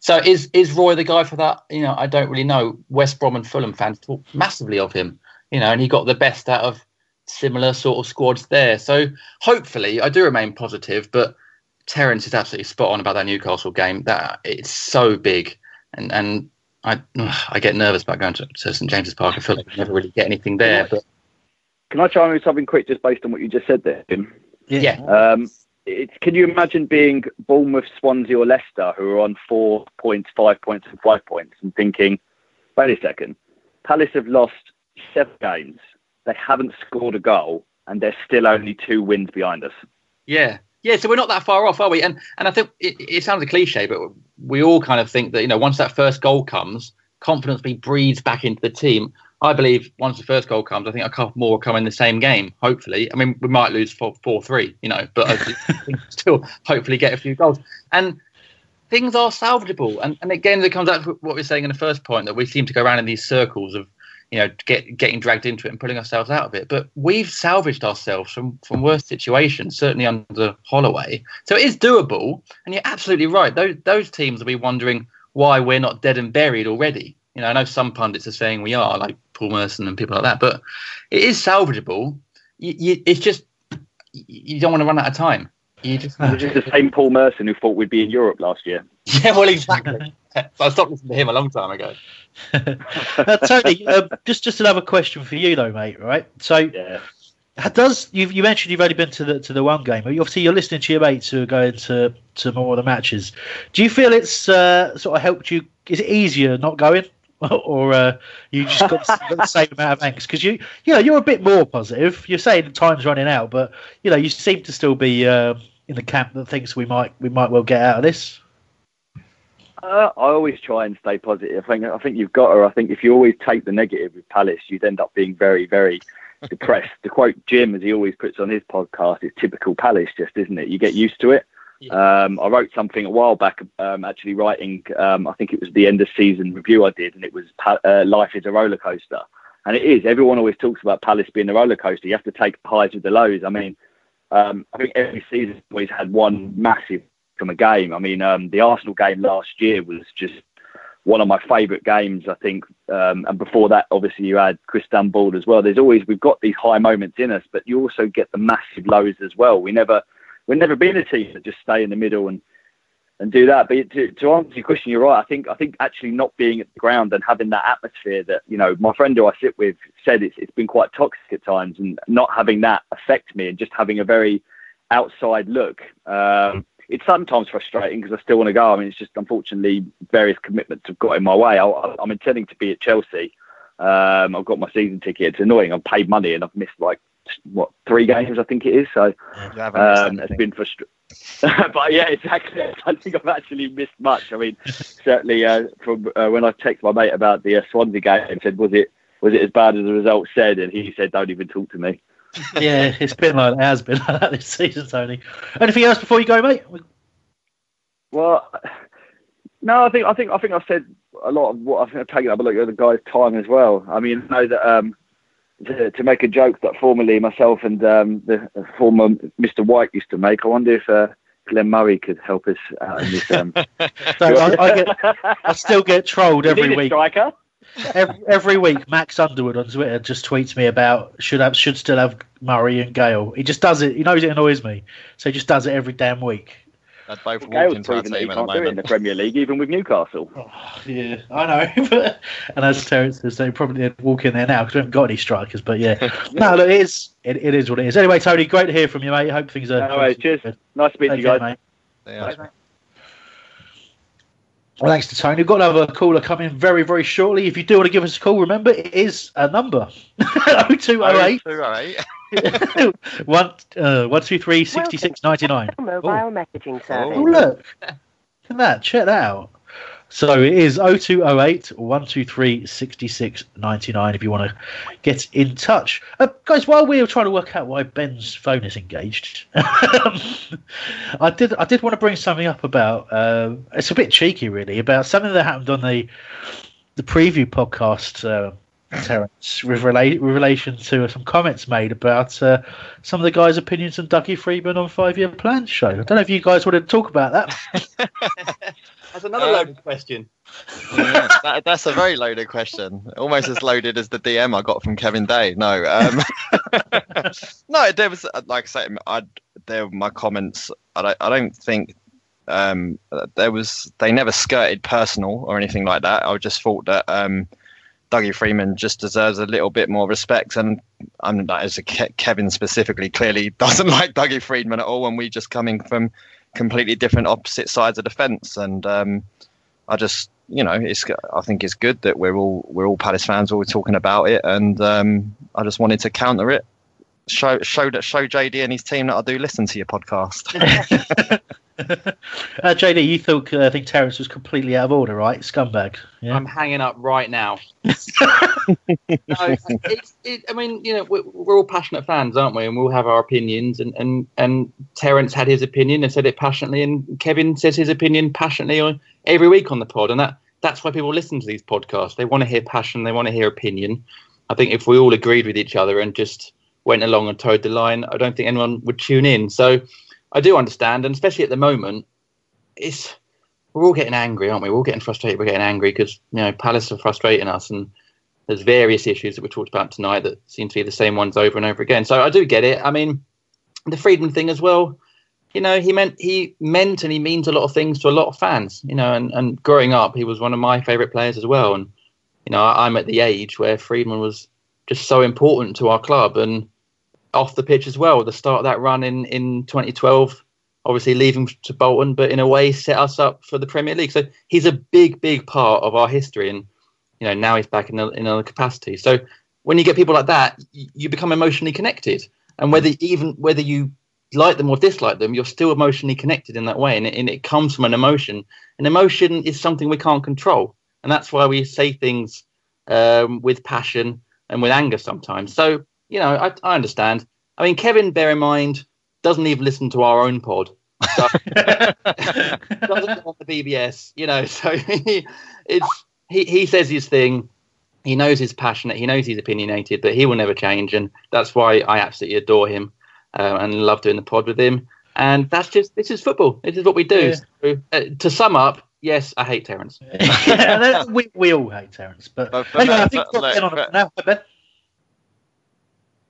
So is is Roy the guy for that? You know, I don't really know. West Brom and Fulham fans talk massively of him. You know, and he got the best out of similar sort of squads there. So hopefully, I do remain positive. But Terence is absolutely spot on about that Newcastle game. That it's so big, and and I I get nervous about going to, to St James's Park. I feel like I never really get anything there. But can I try and do something quick just based on what you just said there, Jim? Yeah. Um, it's, can you imagine being Bournemouth, Swansea, or Leicester, who are on four points, five points, and five points, and thinking, wait a second, Palace have lost seven games, they haven't scored a goal, and they're still only two wins behind us. Yeah, yeah. So we're not that far off, are we? And and I think it, it sounds a cliche, but we all kind of think that you know once that first goal comes, confidence be breathes back into the team. I believe once the first goal comes, I think a couple more will come in the same game. Hopefully, I mean we might lose four, four three, you know, but still hopefully get a few goals. And things are salvageable. And and again, it comes out to what we are saying in the first point that we seem to go around in these circles of you know get, getting dragged into it and pulling ourselves out of it. But we've salvaged ourselves from from worse situations, certainly under Holloway. So it is doable. And you're absolutely right. Those those teams will be wondering why we're not dead and buried already. You know, I know some pundits are saying we are, like Paul Merson and people like that, but it is salvageable. you, you, it's just you don't want to run out of time. You just, It's just the same Paul Merson who thought we'd be in Europe last year. yeah, well, exactly. so I stopped listening to him a long time ago. Uh, Tony, um, just just another question for you though, mate. Right? So, Yeah. does you you mentioned you've only been to the to the one game? Obviously, you're listening to your mates who are going to to more of the matches. Do you feel it's uh, sort of helped you? Is it easier not going, or uh, you just got, the same amount of angst? Because you you know you're a bit more positive. You're saying the time's running out, but you know you seem to still be uh, in the camp that thinks we might we might well get out of this. Uh, I always try and stay positive. I think I think you've got to. I think if you always take the negative with Palace, you'd end up being very, very depressed. To quote Jim, as he always puts on his podcast, it's typical Palace, just isn't it? You get used to it. Um, I wrote something a while back, um, actually writing. Um, I think it was the end of season review I did, and it was uh, life is a roller coaster, and it is. Everyone always talks about Palace being a roller coaster. You have to take the highs with the lows. I mean, um, I think every season always had one massive from a game. I mean, um, the Arsenal game last year was just one of my favourite games, I think. Um, and before that, obviously, you had Chris Dunbald as well. There's always we've got these high moments in us, but you also get the massive lows as well. We never we've never been a team that just stay in the middle and and do that. But to, to answer your question, you're right. I think I think actually not being at the ground and having that atmosphere that you know my friend who I sit with said it's it's been quite toxic at times, and not having that affect me and just having a very outside look. Um, it's sometimes frustrating because I still want to go. I mean, it's just unfortunately various commitments have got in my way. I, I'm intending to be at Chelsea. Um, I've got my season ticket. It's annoying. I've paid money and I've missed like what three games I think it is. So um, it's been frustrating. but yeah, exactly. I don't think I've actually missed much. I mean, certainly uh, from uh, when I texted my mate about the uh, Swansea game, and said was it was it as bad as the result said, and he said, "Don't even talk to me." yeah, it's been like it has been like that this season, Tony. Anything else before you go, mate? Well, no, I think I think I think I've said a lot of what I think I've taken up a lot of the guys' time as well. I mean, I know that um, to, to make a joke that formerly myself and um, the former Mr. White used to make. I wonder if uh, Glenn Murray could help us out in this. Um, So I, I get, I still get trolled You every need a week. striker. Every, every week, Max Underwood on Twitter just tweets me about should have should still have Murray and Gayle. He just does it. He knows it annoys me, so he just does it every damn week. That both well, Gayle's proven that he can't do it in the Premier League, even with Newcastle. Oh, yeah, I know. and as Terence says, they probably walk in there now because we haven't got any strikers. But yeah, no, look, it is it, it is what it is. Anyway, Tony, great to hear from you, mate. Hope things are. No, right, cheers. Good. Nice to meet Take you guys. Care, mate. Mate. Well, thanks to Tony. We've got another caller coming very, very shortly. If you do want to give us a call, remember it is a number 0208. 0208. one, uh, one, two, three, sixty-six, ninety-nine. Mobile oh. messaging oh. service. Oh look, Come on, that! Check that out. So it is 0208 123 66 99 if you want to get in touch. Uh, guys, while we were trying to work out why Ben's phone is engaged, I did I did want to bring something up about uh, it's a bit cheeky really about something that happened on the the preview podcast uh, Terence with, rela- with relation to some comments made about uh, some of the guys' opinions on Dougie Freedman on Five Year Plan show. I don't know if you guys want to talk about that. That's another Uh, loaded question. Yeah, that, that's a very loaded question. Almost as loaded as the DM I got from Kevin Day. No, um, no, there was uh, like I say, I there were my comments. I don't, I don't think um, there was. They never skirted personal or anything like that. I just thought that um, Dougie Freedman just deserves a little bit more respect, and I'm like as a Ke- Kevin specifically clearly doesn't like Dougie Freedman at all, and we just coming from completely different opposite sides of the fence, and um, I just you know it's I think it's good that we're all we're all Palace fans, We're all talking about it, and um, I just wanted to counter it. Show show that show JD and his team that I do listen to your podcast. uh, JD, you thought uh, I think Terence was completely out of order, right? Scumbag. Yeah. I'm hanging up right now. no, it's, it, I mean, you know, we're, we're all passionate fans, aren't we? And we'll have our opinions. And, and, and Terence had his opinion and said it passionately, and Kevin says his opinion passionately on, every week on the pod. And that that's why people listen to these podcasts. They want to hear passion, they want to hear opinion. I think if we all agreed with each other and just went along and towed the line, I don't think anyone would tune in. So I do understand, and especially at the moment, it's we're all getting angry, aren't we? We're all getting frustrated. We're getting angry because you know Palace are frustrating us, and there's various issues that we talked about tonight that seem to be the same ones over and over again. So I do get it. I mean, the Freedman thing as well. You know, he meant he meant and he means a lot of things to a lot of fans. You know, and, and growing up, he was one of my favourite players as well. And you know, I'm at the age where Freedman was just so important to our club and off the pitch as well. The start of that run in in 2012 obviously leaving to Bolton, but in a way set us up for the Premier League. So he's a big, big part of our history, and you know now he's back in, in another capacity. So when you get people like that, you become emotionally connected, and whether even whether you like them or dislike them, you're still emotionally connected in that way, and it, and it comes from an emotion. And emotion is something we can't control, and that's why we say things um, with passion and with anger sometimes. So you know, I, I understand. I mean, Kevin, bear in mind, doesn't even listen to our own pod. So, doesn't want the BBS, you know. So he, it's he, he says his thing. He knows he's passionate. He knows he's opinionated, but he will never change, and that's why I absolutely adore him uh, and love doing the pod with him. And that's just this is football. This is what we do. Yeah. So, uh, to sum up, yes, I hate Terence. yeah, we, we all hate Terence, but, But for anyway, me- I think but we've got Ben look, on it now.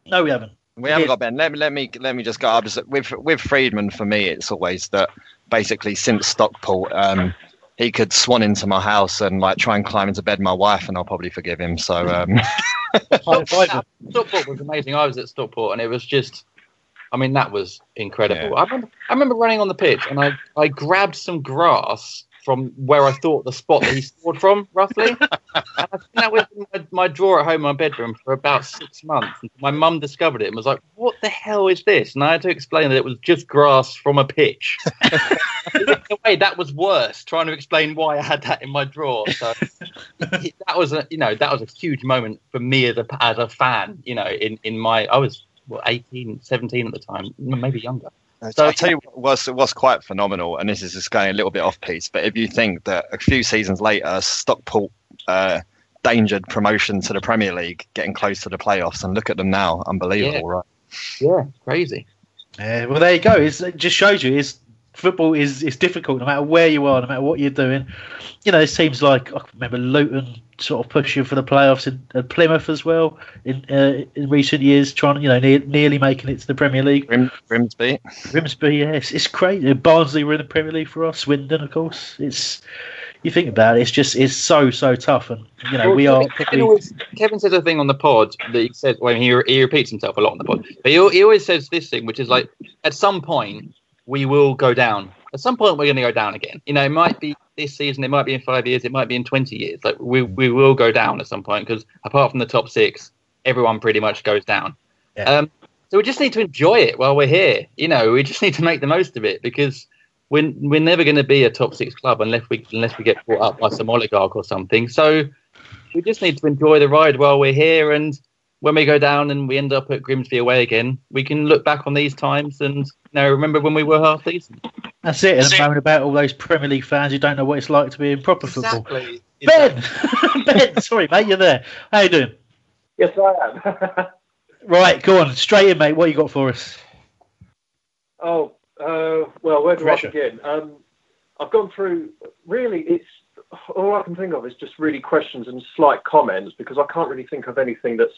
Ben? No, we haven't. We haven't got Ben. Let me let me let me just go up with with Freedman. For me, it's always that basically since Stockport, um, he could swan into my house and like try and climb into bed with my wife, and I'll probably forgive him. So um, Stockport, Stockport was amazing. I was at Stockport, and it was just, I mean, that was incredible. I remember, I remember running on the pitch, and I, I grabbed some grass from where I thought the spot that he scored from, roughly. and I think that was in my, my drawer at home in my bedroom for about six months. My mum discovered it and was like, "What the hell is this?" And I had to explain that it was just grass from a pitch. in a way, that was worse. Trying to explain why I had that in my drawer. So that was a you know that was a huge moment for me as a as a fan. You know, in in my I was what 18, 17 at the time, maybe younger. So I'll tell you what was was quite phenomenal, and this is just going a little bit off piece. But if you think that a few seasons later, Stockport uh, dangered promotion to the Premier League, getting close to the playoffs, and look at them now, unbelievable, Yeah. right? Yeah, crazy. Yeah, well, there you go. It's, it just shows you is football is is difficult no matter where you are, no matter what you're doing. You know, it seems like I remember Luton sort of pushing for the playoffs in and Plymouth as well in uh, in recent years, trying to you know near, nearly making it to the Premier League. Grim, Grimsby, Grimsby, yes, it's crazy. Barnsley were in the Premier League for us. Swindon, of course. It's you think about it, it's just it's so so tough, and you know Well, we are. Kevin, Kevin, always, Kevin says a thing on the pod that he says. Well, he, he repeats himself a lot on the pod, but he, he always says this thing, which is like, at some point we will go down. At some point we're going to go down again. You know, it might be this season, it might be in five years, it might be in twenty years. Like we we will go down at some point because apart from the top six, everyone pretty much goes down. Um, so we just need to enjoy it while we're here. You know, we just need to make the most of it because we're, we're never going to be a top six club unless we unless we get brought up by some oligarch or something. So we just need to enjoy the ride while we're here. And when we go down and we end up at Grimsby away again, we can look back on these times and you know remember when we were half decent. That's it. And moan about all those Premier League fans who don't know what it's like to be in proper football. Exactly. Ben, Ben, sorry, mate, you're there. How you doing? Yes, I am. Right, go on, straight in, mate. What you got for us? oh, uh, well, where do Pressure. I begin? Um, I've gone through. Really, it's all I can think of is just really questions and slight comments because I can't really think of anything that's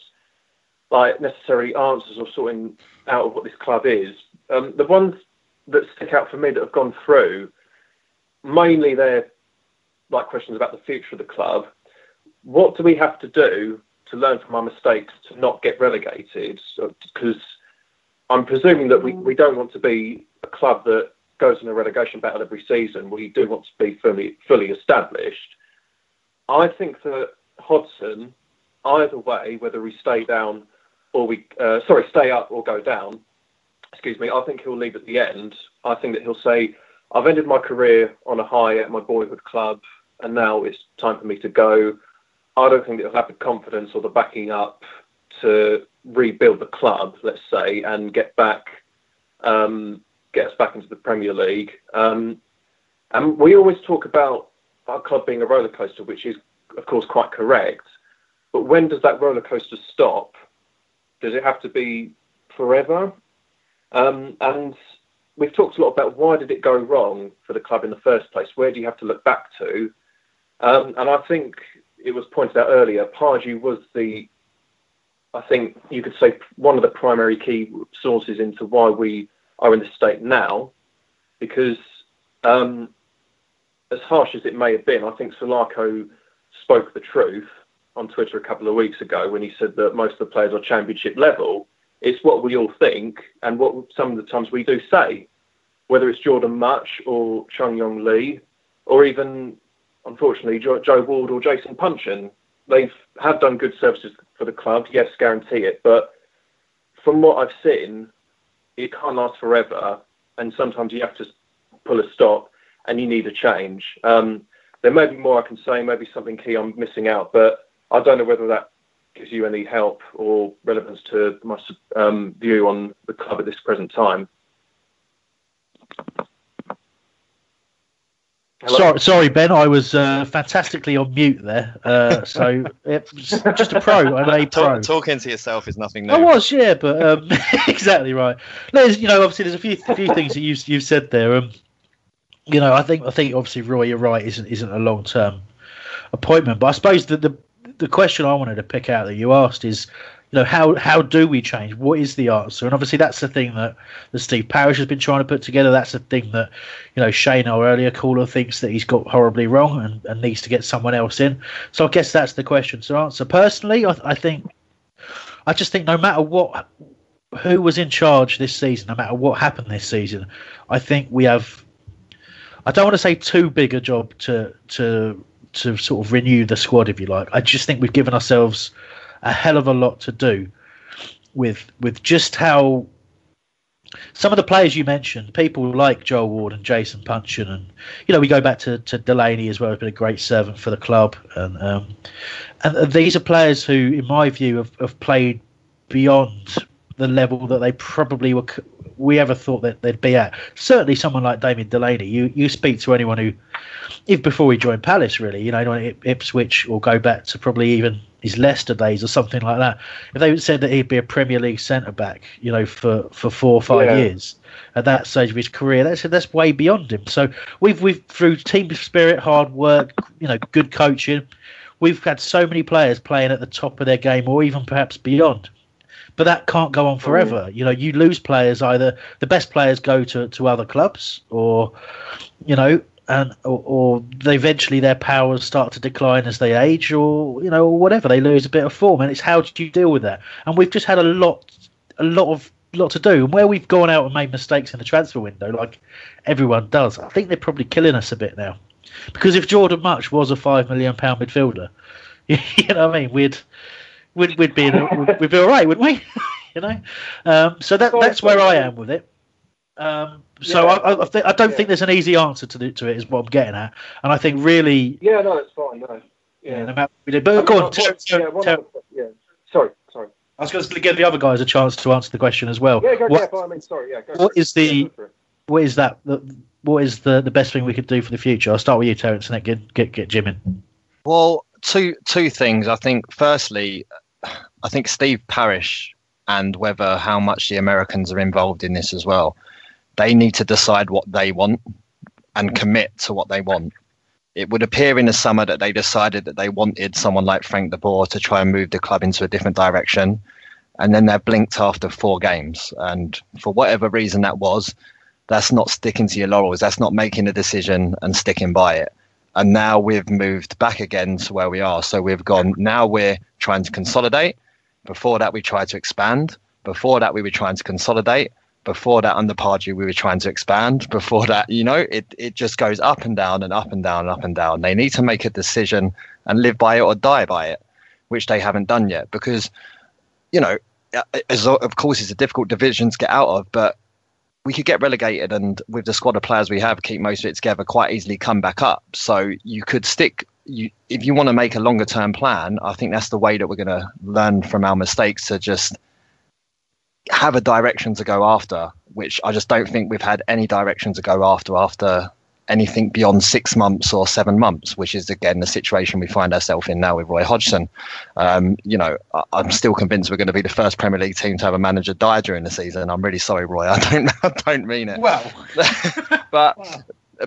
like necessarily answers or sorting out of what this club is. Um, the ones that stick out for me that have gone through, mainly they're like questions about the future of the club. What do we have to do to learn from our mistakes to not get relegated? Because I'm presuming that we, we don't want to be a club that goes in a relegation battle every season. We do want to be fully fully established. I think that Hodgson, either way, whether we stay down or we uh, sorry stay up or go down, excuse me, I think he'll leave at the end. I think that he'll say, "I've ended my career on a high at my boyhood club, and now it's time for me to go." I don't think that he'll have the confidence or the backing up to rebuild the club, let's say, and get back, um, get us back into the Premier League. Um, and we always talk about our club being a roller coaster, which is, of course, quite correct. But when does that roller coaster stop? Does it have to be forever? Um, and we've talked a lot about why did it go wrong for the club in the first place? Where do you have to look back to? Um, and I think it was pointed out earlier, Pardew was the, I think you could say, one of the primary key sources into why we are in the state now, because um, as harsh as it may have been, I think Salako spoke the truth on Twitter a couple of weeks ago when he said that most of the players are championship level. It's what we all think and what some of the times we do say, whether it's Jordan Mutch or Chung Yong Lee, or even, unfortunately, Joe, Joe Ward or Jason Puncheon. They have done good services for the club, yes, guarantee it. But from what I've seen, it can't last forever, and sometimes you have to pull a stop, and you need a change. Um, there may be more I can say, maybe something key I'm missing out, but I don't know whether that gives you any help or relevance to my um, view on the club at this present time. Hello? Sorry, sorry, Ben. I was uh, fantastically on mute there. Uh, so just a pro, and a pro. Talk, talking to yourself is nothing new. I was, yeah, but um, exactly right. There's, you know, obviously, there's a few few things that you you've said there. Um, you know, I think I think obviously Roy, you're right. isn't isn't a long term appointment, but I suppose that the the question I wanted to pick out that you asked is, you know, how how do we change? What is the answer? And obviously, that's the thing that, that Steve Parish has been trying to put together. That's the thing that, you know, Shane, our earlier caller, thinks that he's got horribly wrong and, and needs to get someone else in. So I guess that's the question to answer. Personally, I, I think, I just think no matter what, who was in charge this season, no matter what happened this season, I think we have. I don't want to say too big a job to to to sort of renew the squad, if you like. I just think we've given ourselves a hell of a lot to do with with just how some of the players you mentioned, people like Joel Ward and Jason Puncheon, and you know we go back to, to Delaney as well, has been a great servant for the club, and um, and these are players who, in my view, have, have played beyond the level that they probably were we ever thought that they'd be at. Certainly, someone like Damien Delaney. You you speak to anyone who, if before he joined Palace, really, you know, Ipswich or go back to probably even his Leicester days or something like that. If they said that he'd be a Premier League centre back, you know, for, for four or five yeah. years at that stage of his career, that's that's way beyond him. So we've we've through team spirit, hard work, you know, good coaching, we've had so many players playing at the top of their game or even perhaps beyond but that can't go on forever. Mm. You know, you lose players either the best players go to, to other clubs, or you know, and or, or they eventually their powers start to decline as they age, or you know, or whatever they lose a bit of form, and it's how do you deal with that? And we've just had a lot, a lot of lot to do, and where we've gone out and made mistakes in the transfer window, like everyone does, I think they're probably killing us a bit now. Because if Jordan Mutch was a five million pound midfielder, you know what I mean, we'd we'd, we'd be we'd be all right, wouldn't we? you know. Um, so that that's where I am with it. Um, so yeah. I, I, th- I, don't yeah. think there's an easy answer to the, to it. Is what I'm getting at, and I think really. Yeah, no, it's fine. No. Yeah, yeah no matter we did. But I go on. Tell, tell, tell, yeah, sorry, sorry. I was going to give the other guys a chance to answer the question as well. Yeah, go, what, yeah, I mean, sorry, yeah. Go what is the what is that? The, what is the the best thing we could do for the future? I'll start with you, Terence, and then get get, get Jim in. Well, two two things. I think firstly, I think Steve Parish and whether how much the Americans are involved in this as well. They need to decide what they want and commit to what they want. It would appear in the summer that they decided that they wanted someone like Frank de Boer to try and move the club into a different direction. And then they're blinked after four games. And for whatever reason that was, that's not sticking to your laurels. That's not making a decision and sticking by it. And now we've moved back again to where we are. So we've gone, now we're trying to consolidate before that, we tried to expand. Before that, we were trying to consolidate. Before that, under Pardew, we were trying to expand. Before that, you know, it, it just goes up and down and up and down and up and down. They need to make a decision and live by it or die by it, which they haven't done yet. Because, you know, as, of course, it's a difficult division to get out of, but we could get relegated and with the squad of players we have keep most of it together quite easily come back up so you could stick you if you want to make a longer term plan, I think that's the way that we're going to learn from our mistakes to just have a direction to go after, which I just don't think we've had any direction to go after after anything beyond six months or seven months, which is again the situation we find ourselves in now with Roy Hodgson. Um, you know, I, am still convinced we're going to be the first Premier League team to have a manager die during the season. I'm really sorry, Roy. I don't, I don't mean it. Well, but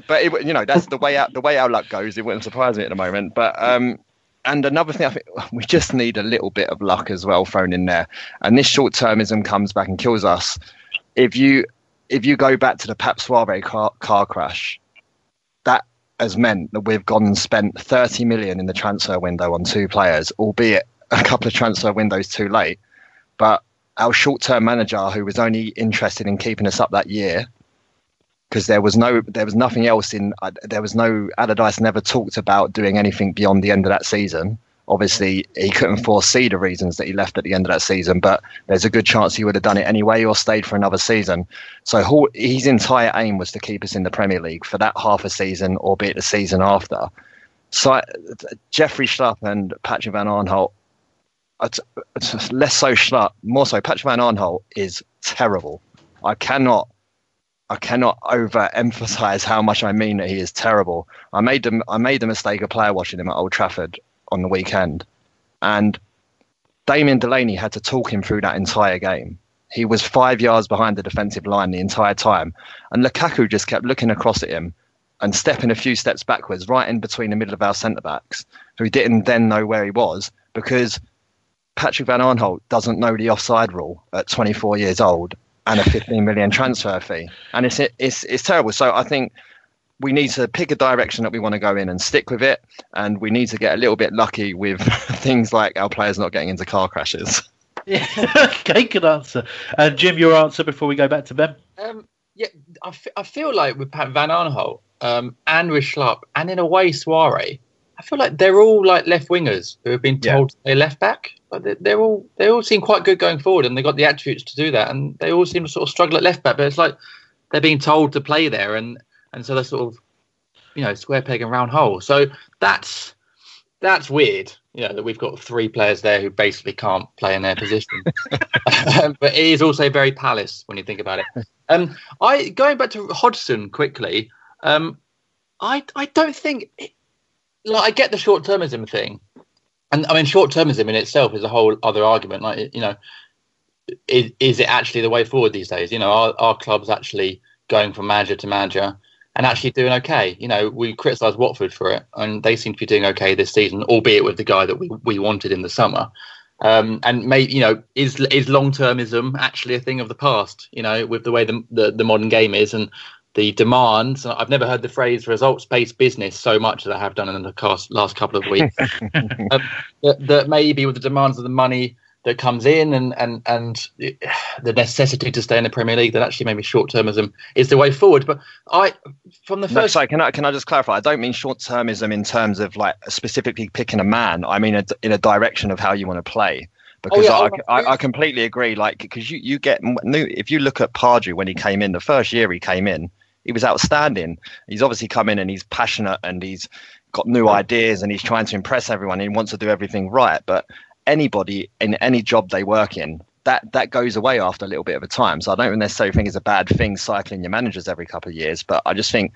but it, you know that's the way out. The way our luck goes, it wouldn't surprise me at the moment. But um, and another thing, I think we just need a little bit of luck as well thrown in there. And this short termism comes back and kills us. If you if you go back to the Pape Souaré car, car crash, that has meant that we've gone and spent 30 million in the transfer window on two players, albeit a couple of transfer windows too late. But our short term manager, who was only interested in keeping us up that year, because there was no there was nothing else in uh, there was no Allardyce never talked about doing anything beyond the end of that season. Obviously, he couldn't foresee the reasons that he left at the end of that season, but there's a good chance he would have done it anyway or stayed for another season. So his entire aim was to keep us in the Premier League for that half a season, albeit the season after. So Jeffrey Schlupp and Patrick Van Aanholt, less so Schlupp, more so Patrick Van Aanholt is terrible. I cannot I cannot overemphasize how much I mean that he is terrible. I made the I made the mistake of player watching him at Old Trafford on the weekend, and Damien Delaney had to talk him through that entire game. He was five yards behind the defensive line the entire time, and Lukaku just kept looking across at him and stepping a few steps backwards, right in between the middle of our centre backs, who didn't then know where he was because Patrick Van Aanholt doesn't know the offside rule at 24 years old and a 15 million transfer fee, and it's it's it's terrible. So I think we need to pick a direction that we want to go in and stick with it, and we need to get a little bit lucky with things like our players not getting into car crashes. Yeah, okay, good answer. And uh, Jim, your answer before we go back to Ben. Um, yeah, I, f- I feel like with Pat Van Aanholt um, and with Schlupp, and in a way Souaré, I feel like they're all like left wingers who have been told yeah. they're left back. But they're all they all seem quite good going forward, and they got the attributes to do that. And they all seem to sort of struggle at left back, but it's like they're being told to play there, and and so they're sort of you know square peg and round hole. So that's that's weird. You know that we've got three players there who basically can't play in their position. um, but it is also very Palace when you think about it. Um, I going back to Hodgson quickly. Um, I I don't think like I get the short termism thing, and I mean, short termism in itself is a whole other argument. Like, you know, is, is it actually the way forward these days? You know, are, are clubs actually going from manager to manager and actually doing okay? You know, we criticised Watford for it, and they seem to be doing okay this season, albeit with the guy that we, we wanted in the summer. Um, and maybe you know, is is long termism actually a thing of the past? You know, with the way the, the, the modern game is, and the demands. I've never heard the phrase results based business so much as I have done in the last couple of weeks. um, that, that, maybe with the demands of the money that comes in and, and, and the necessity to stay in the Premier League, that actually maybe short termism is the way forward. But I, from the first. No, sorry, can I, can I just clarify? I don't mean short termism in terms of like specifically picking a man. I mean a, in a direction of how you want to play because oh, yeah, I, I, I, completely agree. Like, because you, you get new, if you look at Pardew when he came in, the first year he came in, he was outstanding. He's obviously come in and he's passionate and he's got new ideas and he's trying to impress everyone. And he wants to do everything right. But anybody in any job they work in, that that goes away after a little bit of a time. So I don't necessarily think it's a bad thing cycling your managers every couple of years, but I just think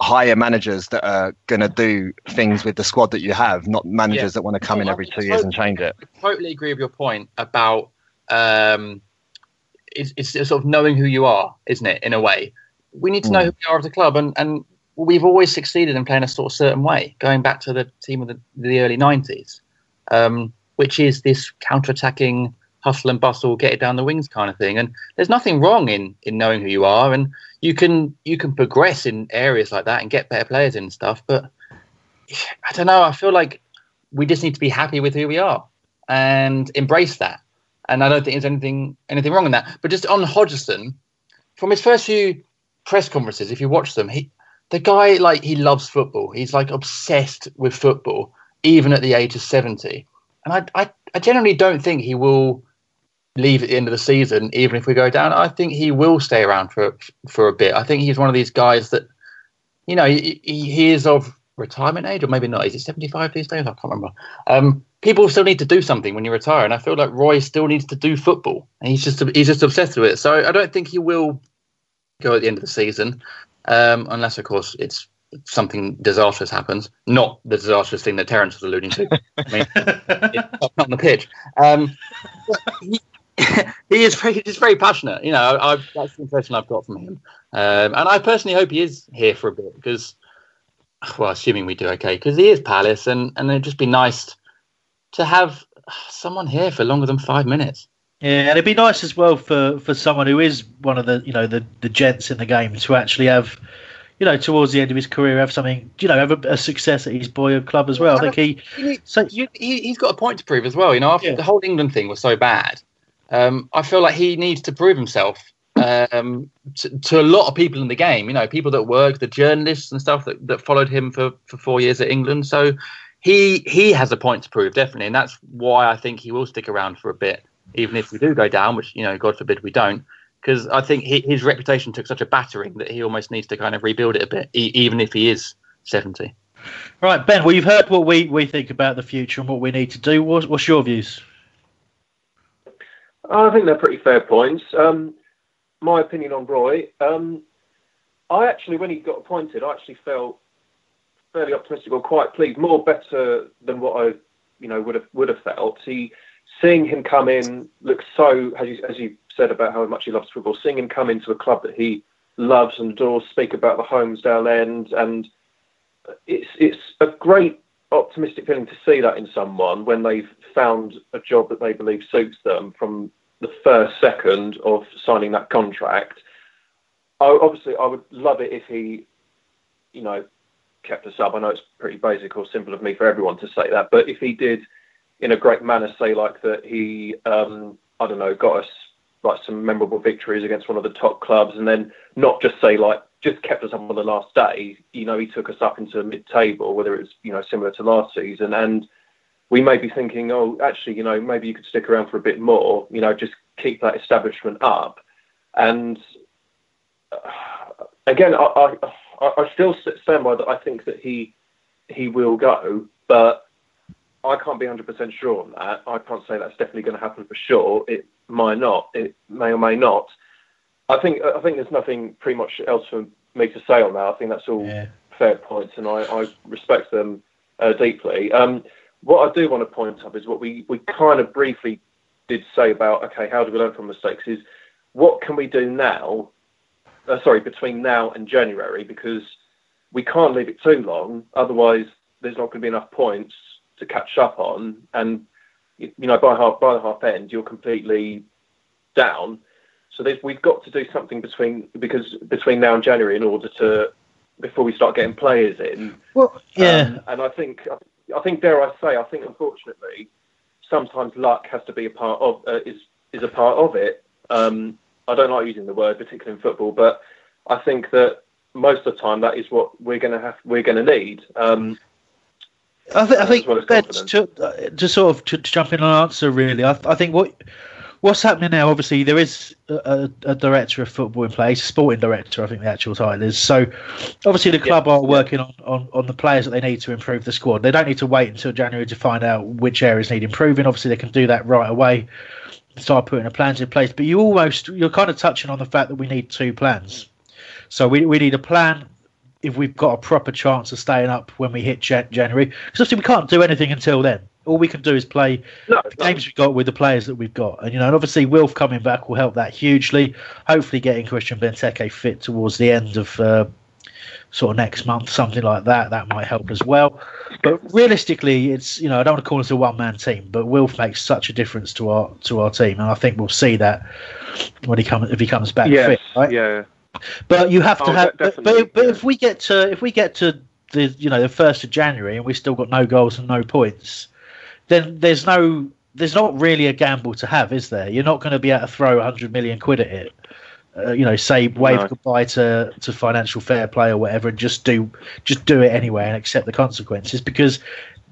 hire managers that are going to do things with the squad that you have, not managers yeah. that want to come in every two years and change it. I totally agree with your point about um, it's, it's sort of knowing who you are, isn't it? In a way, we need to know mm. who we are as a club, and, and we've always succeeded in playing a sort of certain way, going back to the team of the, the early 90s, um, which is this counter-attacking hustle and bustle, get it down the wings kind of thing. And there's nothing wrong in in knowing who you are, and you can you can progress in areas like that and get better players and stuff. But I don't know. I feel like we just need to be happy with who we are and embrace that. And I don't think there's anything anything wrong in that. But just on Hodgson, from his first few press conferences, if you watch them, he the guy like he loves football. He's like obsessed with football, even at the age of seventy. And I, I, I generally don't think he will leave at the end of the season, even if we go down. I think he will stay around for for a bit. I think he's one of these guys that, you know, he, he is of retirement age, or maybe not. Is he seventy five these days? I can't remember. Um, people still need to do something when you retire, and I feel like Roy still needs to do football, and he's just he's just obsessed with it. So I don't think he will go at the end of the season, um, unless of course it's something disastrous happens. Not the disastrous thing that Terence was alluding to. I mean, not on the pitch. Um, he, he, is very, he's very passionate. You know, I, that's the impression I've got from him, um, and I personally hope he is here for a bit because well, assuming we do okay, because he is Palace, and and it'd just be nice to have someone here for longer than five minutes. Yeah, and it'd be nice as well for, for someone who is one of the you know the, the gents in the game to actually have, you know, towards the end of his career have something you know have a, a success at his boyhood club as well. I think he, he, so, you, he he's got a point to prove as well. You know, after yeah. the whole England thing was so bad, um, I feel like he needs to prove himself um, to, to, a lot of people in the game. You know, people that work, the journalists and stuff that, that followed him for, for four years at England. So he he has a point to prove definitely, and that's why I think he will stick around for a bit even if we do go down, which you know, God forbid we don't, because I think he, his reputation took such a battering that he almost needs to kind of rebuild it a bit, e- even if he is seventy. Right, Ben. Well, you've heard what we, we think about the future and what we need to do. What's, what's your views? I think they're pretty fair points. Um, my opinion on Roy, um, I actually, when he got appointed, I actually felt fairly optimistic or quite pleased, more better than what I, you know, would have would have felt. He seeing him come in looks so, as you, as you said about how much he loves football, seeing him come into a club that he loves and adores, speak about the Holmesdale end, and it's it's a great optimistic feeling to see that in someone when they've found a job that they believe suits them from the first second of signing that contract. I, obviously, I would love it if he, you know, kept us up. I know it's pretty basic or simple of me for everyone to say that, but if he did in a great manner say like that he um, I don't know got us like some memorable victories against one of the top clubs and then not just say like just kept us up on the last day. You know he took us up into mid-table whether it's you know similar to last season. And we may be thinking oh actually you know maybe you could stick around for a bit more you know just keep that establishment up. And uh, again I, I I still stand by that I think that he he will go but I can't be 100% sure on that. I can't say that's definitely going to happen for sure. It might not. It may or may not. I think I think there's nothing pretty much else for me to say on that. I think that's all yeah. fair points, and I, I respect them uh, deeply. Um, what I do want to point up is what we, we kind of briefly did say about okay, how do we learn from mistakes? Is what can we do now? Uh, sorry, between now and January, because we can't leave it too long. Otherwise, there's not going to be enough points to catch up on, and you know by half by the half end you're completely down. So we've got to do something between because between now and January in order to before we start getting players in. Well, yeah, um, and I think I think dare I say I think unfortunately sometimes luck has to be a part of uh, is is a part of it. Um, I don't like using the word, particularly in football, but I think that most of the time that is what we're going to have we're going to need. Um, I, th- I think Ben, to, uh, to sort of to, to, jump in and answer really, I, I think what what's happening now. Obviously, there is a, a, director of football in place, a sporting director. I think the actual title is. So, obviously, the club yeah, are working yeah. on, on, on the players that they need to improve the squad. They don't need to wait until January to find out which areas need improving. Obviously, they can do that right away. Start putting the plans in place. But you almost you're kind of touching on the fact that we need two plans. So we, we need a plan if we've got a proper chance of staying up when we hit January. Because obviously we can't do anything until then. All we can do is play no, the games we've got with the players that we've got. And, you know, and obviously Wilf coming back will help that hugely. Hopefully getting Christian Benteke fit towards the end of uh, sort of next month, something like that, that might help as well. But realistically, it's, you know, I don't want to call us a one-man team, but Wilf makes such a difference to our to our team. And I think we'll see that when he comes, if he comes back yeah, fit, right? Yeah, but you have to oh, have. But, but, but yeah. if we get to if we get to the you know the first of January and we still got no goals and no points, then there's no there's not really a gamble to have, is there? You're not going to be able to throw 100 million quid at it. Uh, you know, say wave no. goodbye to, to financial fair play or whatever, and just do just do it anyway and accept the consequences because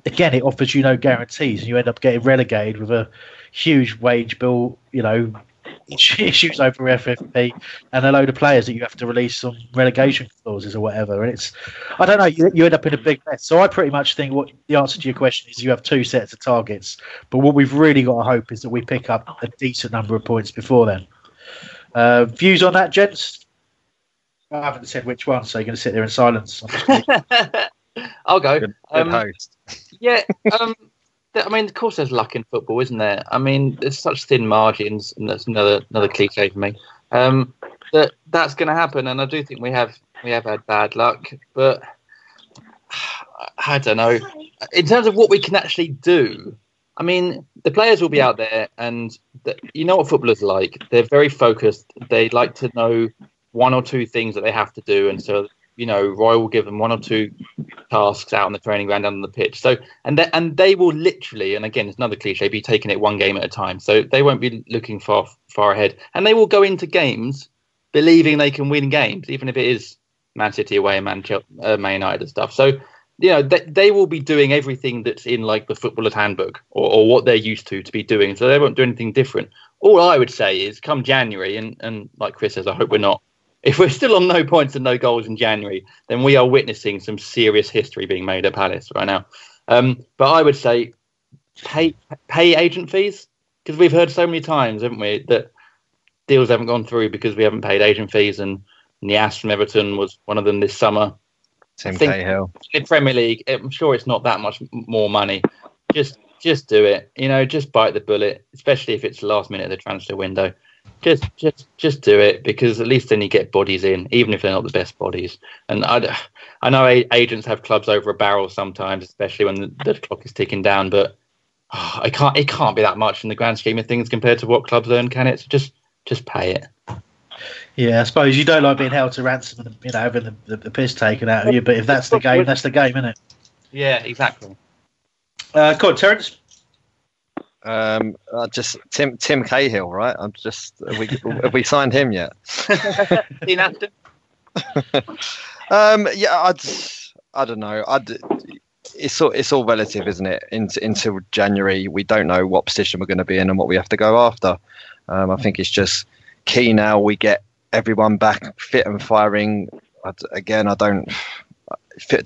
again, it offers you no guarantees, and you end up getting relegated with a huge wage bill. You know, issues over FFP and a load of players that you have to release on relegation clauses or whatever. And it's, I don't know, you, you end up in a big mess. So I pretty much think what the answer to your question is you have two sets of targets. But what we've really got to hope is that we pick up a decent number of points before then. Uh, views on that, gents? I haven't said which one, so you're going to sit there in silence. I'll go. Good, good um, yeah. Um, I mean, of course, there's luck in football, isn't there? I mean, there's such thin margins, and that's another another cliche for me. Um, that that's going to happen, and I do think we have we have had bad luck, but I don't know. In terms of what we can actually do, I mean, the players will be out there, and the, you know what footballers like. They're very focused. They like to know one or two things that they have to do, and so you know, Roy will give them one or two tasks out on the training ground on the pitch. So, and they, and they will literally, and again, it's another cliche, be taking it one game at a time. So they won't be looking far far ahead, and they will go into games believing they can win games, even if it is Man City away and Man, uh, Man United and stuff. So, you know, they, they will be doing everything that's in like the footballer's handbook or, or what they're used to to be doing. So they won't do anything different. All I would say is come January, and, and like Chris says, I hope we're not if we're still on no points and no goals in January, then we are witnessing some serious history being made at Palace right now. Um, but I would say pay pay agent fees because we've heard so many times, haven't we, that deals haven't gone through because we haven't paid agent fees. And Niasse from Everton was one of them this summer. Tim Cahill in Premier League. I'm sure it's not that much more money. Just just do it. You know, just bite the bullet, especially if it's the last minute of the transfer window just just just do it because at least then you get bodies in, even if they're not the best bodies. And I, I know agents have clubs over a barrel sometimes, especially when the, the clock is ticking down. But oh, it can't it can't be that much in the grand scheme of things compared to what clubs earn, can it? So just just pay it. Yeah, I suppose you don't like being held to ransom and you know having the, the, the piss taken out of you. But if that's the game, that's the game, isn't it? Yeah, exactly. Uh, go on, Terence. Um, uh, just Tim Tim Cahill, right? I'm just have we, have we signed him yet? Dean Ashton. um, yeah, I'd I don't know. I'd it's all it's all relative, isn't it? Into, until January, we don't know what position we're going to be in and what we have to go after. Um, I think it's just key now we get everyone back fit and firing. I'd, again, I don't.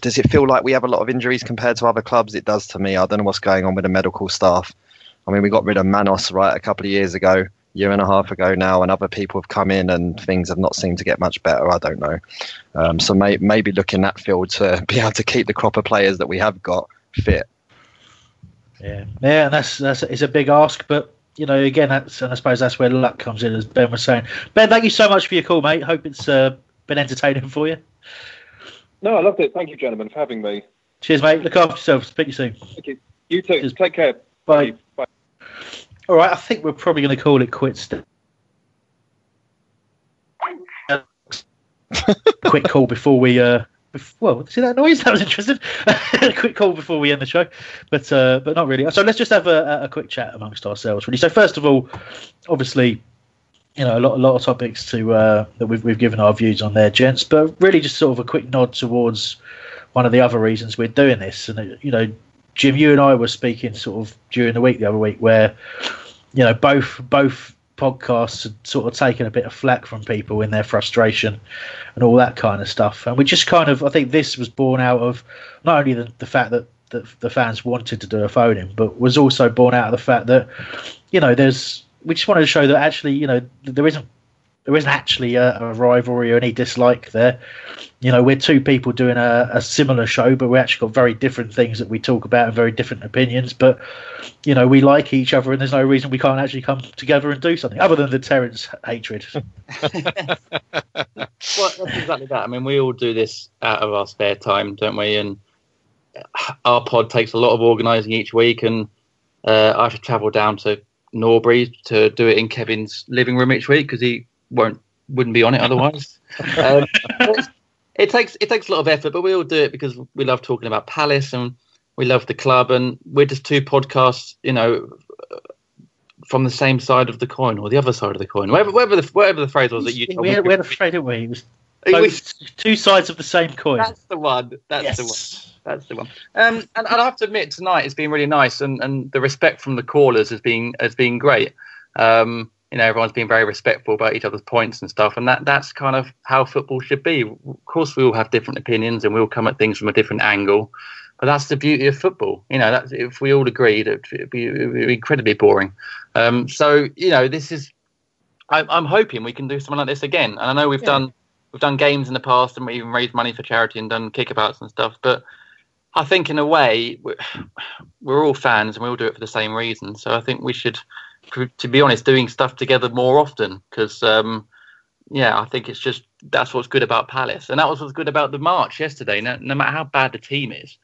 Does it feel like we have a lot of injuries compared to other clubs? It does to me. I don't know what's going on with the medical staff. I mean, we got rid of Manos right a couple of years ago, year and a half ago now, and other people have come in and things have not seemed to get much better. I don't know. Um, so may, maybe look in that field to be able to keep the crop of players that we have got fit. Yeah, yeah, and that's that's it's a big ask, but you know, again, that's and I suppose that's where luck comes in, as Ben was saying. Ben, thank you so much for your call, mate. Hope it's uh, been entertaining for you. No, I loved it. Thank you, gentlemen, for having me. Cheers, mate. Look after yourself. Speak to you soon. Thank you. You too. Cheers. Take care. Bye. Bye. All right, I think we're probably going to call it quits. Quick call before we. Uh, well, see that noise? That was interesting. a quick call before we end the show, but uh, but not really. So let's just have a, a quick chat amongst ourselves, really. So first of all, obviously, you know, a lot a lot of topics to uh, that we've we've given our views on there, gents. But really, just sort of a quick nod towards one of the other reasons we're doing this, and you know, Jim, you and I were speaking sort of during the week the other week where you know both both podcasts had sort of taken a bit of flack from people in their frustration and all that kind of stuff, and we just kind of I think this was born out of not only the, the fact that that the fans wanted to do a phone in, but was also born out of the fact that you know there's we just wanted to show that actually you know there isn't there isn't actually a, a, rivalry or any dislike there. You know, we're two people doing a, a, similar show, but we actually got very different things that we talk about and very different opinions. But you know, we like each other, and there's no reason we can't actually come together and do something other than the Terence hatred. well, that's exactly that. I mean, we all do this out of our spare time, don't we? And our pod takes a lot of organising each week, and uh, I have to travel down to Norbury to do it in Kevin's living room each week because he won't wouldn't be on it otherwise. um, it takes it takes a lot of effort, but we all do it because we love talking about Palace and we love the club, and we're just two podcasts, you know, from the same side of the coin or the other side of the coin, whatever, whatever the whatever the phrase was that you. We had, we had a phrase, didn't we? It was both, two sides of the same coin. That's the one. That's yes. the one. That's the one. Um, and, and I have to admit, tonight it's been really nice, and, and the respect from the callers has been has been great. Um, you know everyone's been very respectful about each other's points and stuff and that that's kind of how football should be of course we all have different opinions and we all come at things from a different angle but that's the beauty of football you know that's if we all agreed it'd be, it'd be incredibly boring um, so you know this is I, i'm hoping we can do something like this again and i know we've yeah. done we've done games in the past and we even raised money for charity and done kickabouts and stuff but I think in a way we're, we're all fans and we all do it for the same reason. So I think we should to be honest, doing stuff together more often because, um, yeah, I think it's just that's what's good about Palace, and that was what's good about the march yesterday. No, no matter how bad the team is,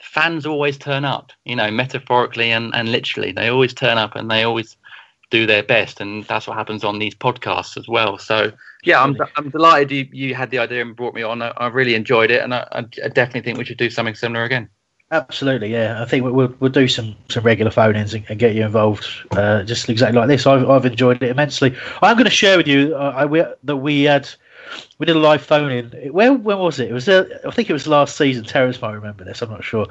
the fans always turn up, you know, metaphorically and, and literally. They always turn up and they always do their best. And that's what happens on these podcasts as well. So, yeah, I'm, I'm delighted you, you had the idea and brought me on. I, I really enjoyed it. And I, I definitely think we should do something similar again. Absolutely, yeah. I think we'll we'll do some some regular phone-ins and, and get you involved, uh, just exactly like this. I've I've enjoyed it immensely. I'm going to share with you uh, I, we, that we had we did a live phone-in. Where when was it? It was uh, I think it was last season. Terence might remember this. I'm not sure,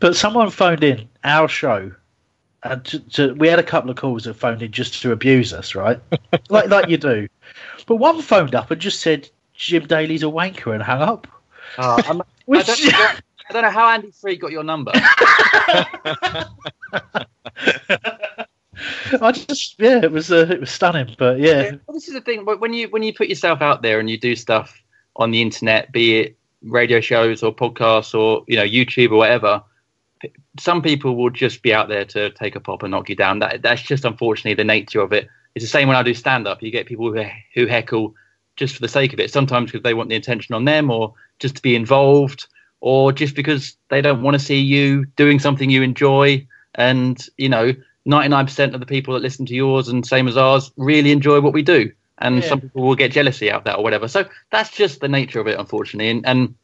but someone phoned in our show. And to, to, we had a couple of calls that phoned in just to abuse us, right? like like you do. But one phoned up and just said Jim Daly's a wanker and hung up. Uh, I'm, Which, I, don't, I don't know how Andy Free got your number. I just yeah, it was uh, it was stunning, but yeah. yeah. Well, this is the thing when you when you put yourself out there and you do stuff on the internet, be it radio shows or podcasts or you know YouTube or whatever. Some people will just be out there to take a pop and knock you down. That that's just unfortunately the nature of it. It's the same when I do stand up. You get people who, who heckle just for the sake of it. Sometimes because they want the attention on them or just to be involved or just because they don't want to see you doing something you enjoy. And, you know, 99% of the people that listen to yours and same as ours really enjoy what we do. And yeah. some people will get jealousy out of that or whatever. So that's just the nature of it, unfortunately. And, and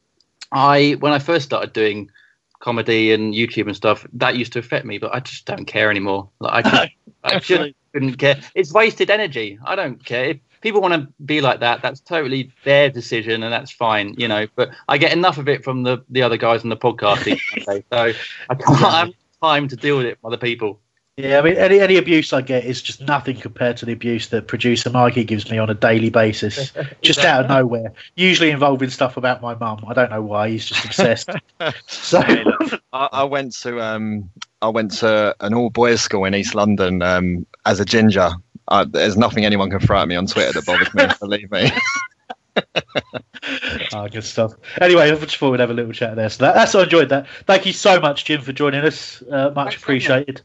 I, when I first started doing comedy and YouTube and stuff, that used to affect me, but I just don't care anymore. Like, I just, I just couldn't care. It's wasted energy. I don't care. If, people want to be like that, that's totally their decision, and that's fine, you know. But I get enough of it from the the other guys on the podcast each Monday, so I can't have time to deal with it from other people. Yeah, I mean, any any abuse I get is just nothing compared to the abuse that producer Mikey gives me on a daily basis, just out of nowhere. Usually involving stuff about my mum. I don't know why. He's just obsessed. so I, I, went to um, I went to an all boys school in East London um, as a ginger, uh, there's nothing anyone can throw at me on Twitter that bothers me. believe me. oh, good stuff. Anyway, I just thought we'd have a little chat there. So that, that's I enjoyed that. Thank you so much, Jim, for joining us. Uh, much Thanks appreciated.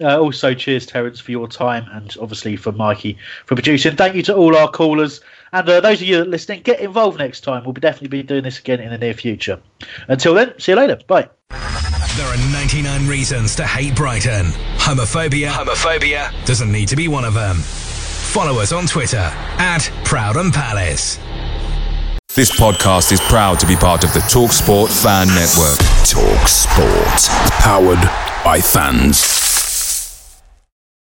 Uh, also, cheers, Terence, for your time, and obviously for Mikey for producing. Thank you to all our callers, and uh, those of you listening, get involved next time. We'll be definitely be doing this again in the near future. Until then, see you later. Bye. There are 99 reasons to hate Brighton. Homophobia. Homophobia doesn't need to be one of them. Follow us on Twitter at Proud and Palace. This podcast is proud to be part of the Talk Sport Fan Network. Talk Sport. Powered by fans.